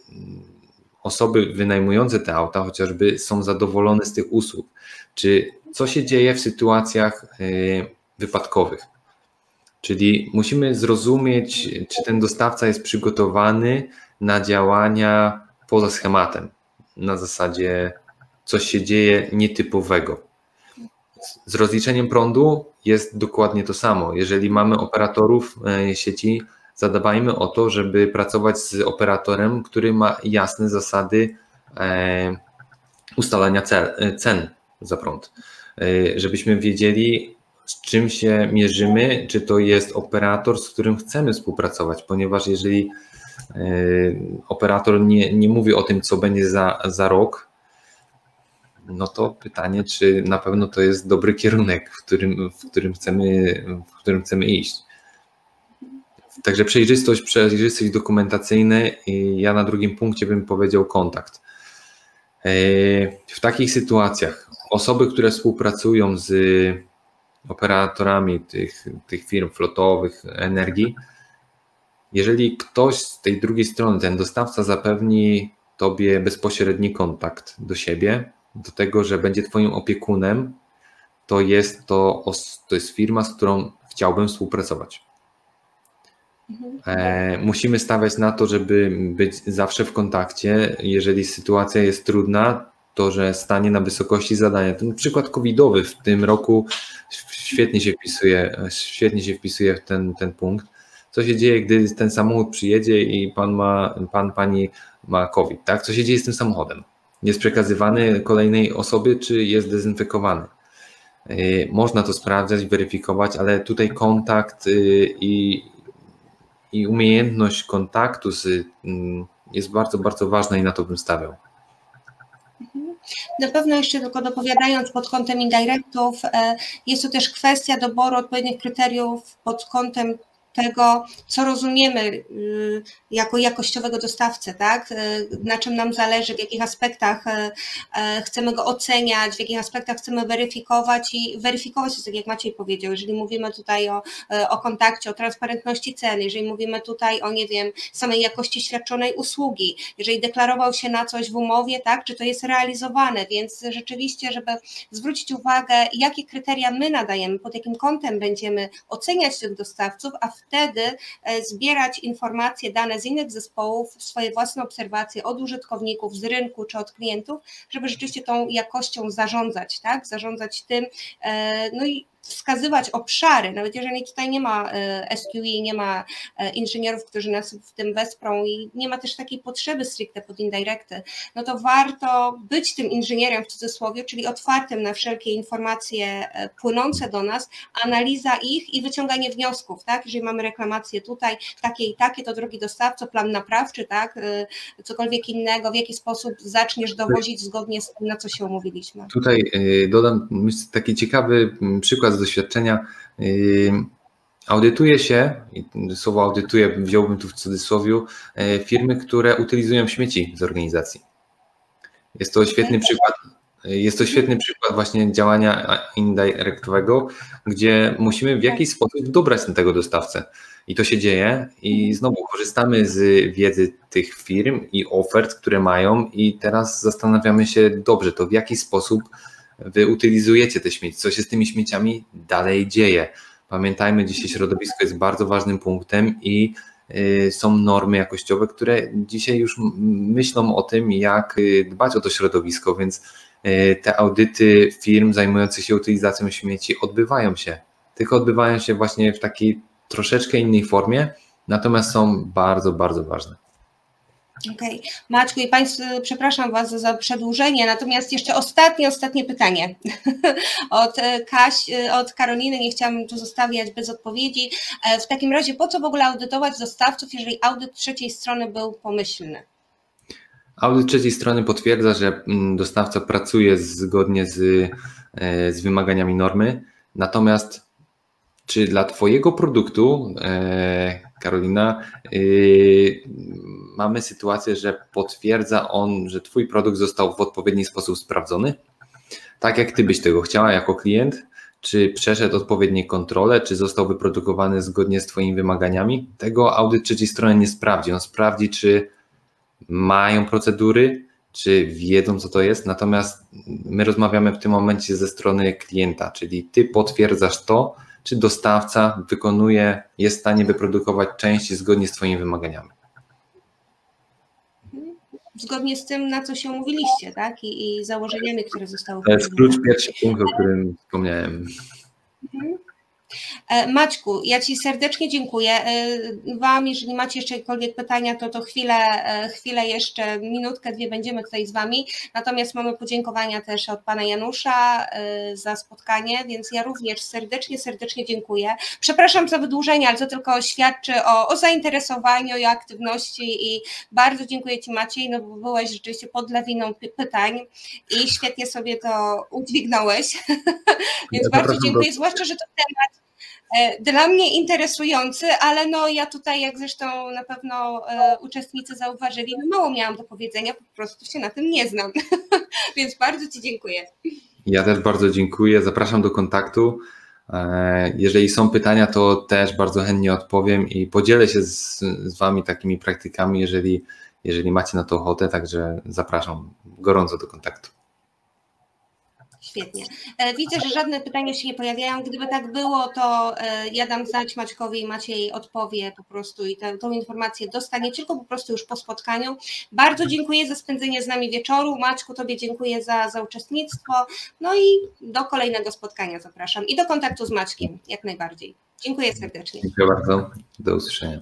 osoby wynajmujące te auta chociażby są zadowolone z tych usług, czy co się dzieje w sytuacjach y, wypadkowych. Czyli musimy zrozumieć, czy ten dostawca jest przygotowany na działania poza schematem, na zasadzie coś się dzieje nietypowego. Z rozliczeniem prądu jest dokładnie to samo. Jeżeli mamy operatorów y, sieci, zadbajmy o to, żeby pracować z operatorem, który ma jasne zasady e, ustalania cen za prąd. E, żebyśmy wiedzieli, z czym się mierzymy, czy to jest operator, z którym chcemy współpracować, ponieważ jeżeli e, operator nie, nie mówi o tym, co będzie za, za rok, no to pytanie, czy na pewno to jest dobry kierunek, w którym, w którym, chcemy, w którym chcemy iść. Także przejrzystość, przejrzystość dokumentacyjna i ja na drugim punkcie bym powiedział kontakt. E, w takich sytuacjach osoby, które współpracują z operatorami tych, tych firm flotowych energii, jeżeli ktoś z tej drugiej strony, ten dostawca zapewni Tobie bezpośredni kontakt do siebie, do tego, że będzie Twoim opiekunem, to jest to, to jest firma, z którą chciałbym współpracować. E, musimy stawiać na to, żeby być zawsze w kontakcie. Jeżeli sytuacja jest trudna, że stanie na wysokości zadania. Ten przykład covidowy w tym roku świetnie się wpisuje, świetnie się wpisuje w ten, ten punkt. Co się dzieje, gdy ten samochód przyjedzie i pan ma, pan, pani ma COVID, tak? Co się dzieje z tym samochodem? Jest przekazywany kolejnej osobie, czy jest dezynfekowany? E, można to sprawdzać, weryfikować, ale tutaj kontakt y, i, i umiejętność kontaktu z, mm, jest bardzo, bardzo ważna i na to bym stawiał.
Na pewno jeszcze tylko dopowiadając pod kątem indirectów, e, jest to też kwestia doboru odpowiednich kryteriów pod kątem tego, co rozumiemy y, jako jakościowego dostawcę, tak? Y, na czym nam zależy, w jakich aspektach y, chcemy go oceniać, w jakich aspektach chcemy weryfikować i weryfikować tak jak Maciej powiedział, jeżeli mówimy tutaj o, o kontakcie, o transparentności ceny, jeżeli mówimy tutaj o, nie wiem, samej jakości świadczonej usługi, jeżeli deklarował się na coś w umowie, tak, czy to jest realizowane, więc rzeczywiście, żeby zwrócić uwagę, jakie kryteria my nadajemy, pod jakim kątem będziemy oceniać tych dostawców, a wtedy e, zbierać informacje, dane z innych zespołów, swoje własne obserwacje od użytkowników, z rynku czy od klientów, żeby rzeczywiście tą jakością zarządzać, tak? Zarządzać tym, e, no i wskazywać obszary, nawet jeżeli tutaj nie ma e, SQE, nie ma e, inżynierów, którzy nas w tym wesprą i nie ma też takiej potrzeby stricte pod indirecty, no to warto być tym inżynierem w cudzysłowie, czyli otwartym na wszelkie informacje e, płynące do nas, analiza ich i wyciąganie wniosków, tak? Jeżeli mamy reklamacje tutaj, takie i takie, to drogi dostawco, plan naprawczy, tak? Cokolwiek innego, w jaki sposób zaczniesz dowozić zgodnie z tym, na co się umówiliśmy.
Tutaj dodam taki ciekawy przykład doświadczenia. Audytuje się, słowo audytuje wziąłbym tu w cudzysłowie, e, firmy, które utylizują śmieci z organizacji. Jest to świetny przykład. Jest to świetny przykład właśnie działania indirectowego, gdzie musimy w jakiś sposób dobrać na tego dostawcę. I to się dzieje i znowu korzystamy z wiedzy tych firm i ofert, które mają i teraz zastanawiamy się dobrze, to w jaki sposób wy utylizujecie te śmieci, co się z tymi śmieciami dalej dzieje. Pamiętajmy, dzisiaj środowisko jest bardzo ważnym punktem i y, są normy jakościowe, które dzisiaj już myślą o tym, jak y, dbać o to środowisko, więc y, te audyty firm zajmujących się utylizacją śmieci odbywają się. Tylko odbywają się właśnie w takiej troszeczkę innej formie, natomiast są bardzo, bardzo ważne.
Okej, okay. Maćku i Państwu, przepraszam Was za przedłużenie, natomiast jeszcze ostatnie, ostatnie pytanie [laughs] od Kaś, od Karoliny, nie chciałam tu zostawiać bez odpowiedzi. W takim razie po co w ogóle audytować dostawców, jeżeli audyt trzeciej strony był pomyślny?
Audyt trzeciej strony potwierdza, że mm, dostawca pracuje zgodnie z, e, z wymaganiami normy, natomiast czy dla Twojego produktu, e, Karolina, e, mamy sytuację, że potwierdza on, że Twój produkt został w odpowiedni sposób sprawdzony? Tak jak Ty byś tego chciała jako klient? Czy przeszedł odpowiednie kontrole, czy został wyprodukowany zgodnie z Twoimi wymaganiami? Tego audyt trzeciej strony nie sprawdzi. On sprawdzi, czy mają procedury, czy wiedzą, co to jest. Natomiast my rozmawiamy w tym momencie ze strony klienta, czyli Ty potwierdzasz to, czy dostawca wykonuje, jest w stanie wyprodukować części zgodnie z Twoimi wymaganiami.
Zgodnie z tym, na co się umówiliście, tak? I, i założeniami, które zostały.
To jest klucz pierwszy punkt, o którym wspomniałem. Mhm.
E, Maćku, ja Ci serdecznie dziękuję. E, Wam, jeżeli macie jeszcze jakiekolwiek pytania, to to chwilę, e, chwilę jeszcze, minutkę, dwie będziemy tutaj z Wami. Natomiast mamy podziękowania też od Pana Janusza za spotkanie, więc ja również serdecznie, serdecznie dziękuję. Przepraszam za wydłużenie, ale to tylko świadczy o, o zainteresowaniu i aktywności i bardzo dziękuję Ci Maciej, no bo byłeś rzeczywiście pod lawiną pytań i świetnie sobie to udźwignąłeś, [laughs] więc ja bardzo dziękuję, zwłaszcza, że to temat dla mnie interesujący, ale no ja tutaj, jak zresztą na pewno e, uczestnicy zauważyli, no mało miałam do powiedzenia, po prostu się na tym nie znam. [laughs] Więc bardzo Ci dziękuję.
Ja też bardzo dziękuję. Zapraszam do kontaktu. E, jeżeli są pytania, to też bardzo chętnie odpowiem i podzielę się z, z Wami takimi praktykami, jeżeli, jeżeli macie na to ochotę. Także zapraszam gorąco do kontaktu.
Świetnie. E, widzę, że żadne pytania się nie pojawiają. Gdyby tak było, to e, ja dam znać Maćkowi i Maciej odpowie po prostu i tę, tą informację dostanie tylko po prostu już po spotkaniu. Bardzo dziękuję za spędzenie z nami wieczoru. Maćku, Tobie dziękuję za, za uczestnictwo. No i do kolejnego spotkania zapraszam i do kontaktu z Maćkiem jak najbardziej. Dziękuję serdecznie.
Dziękuję bardzo. Do usłyszenia.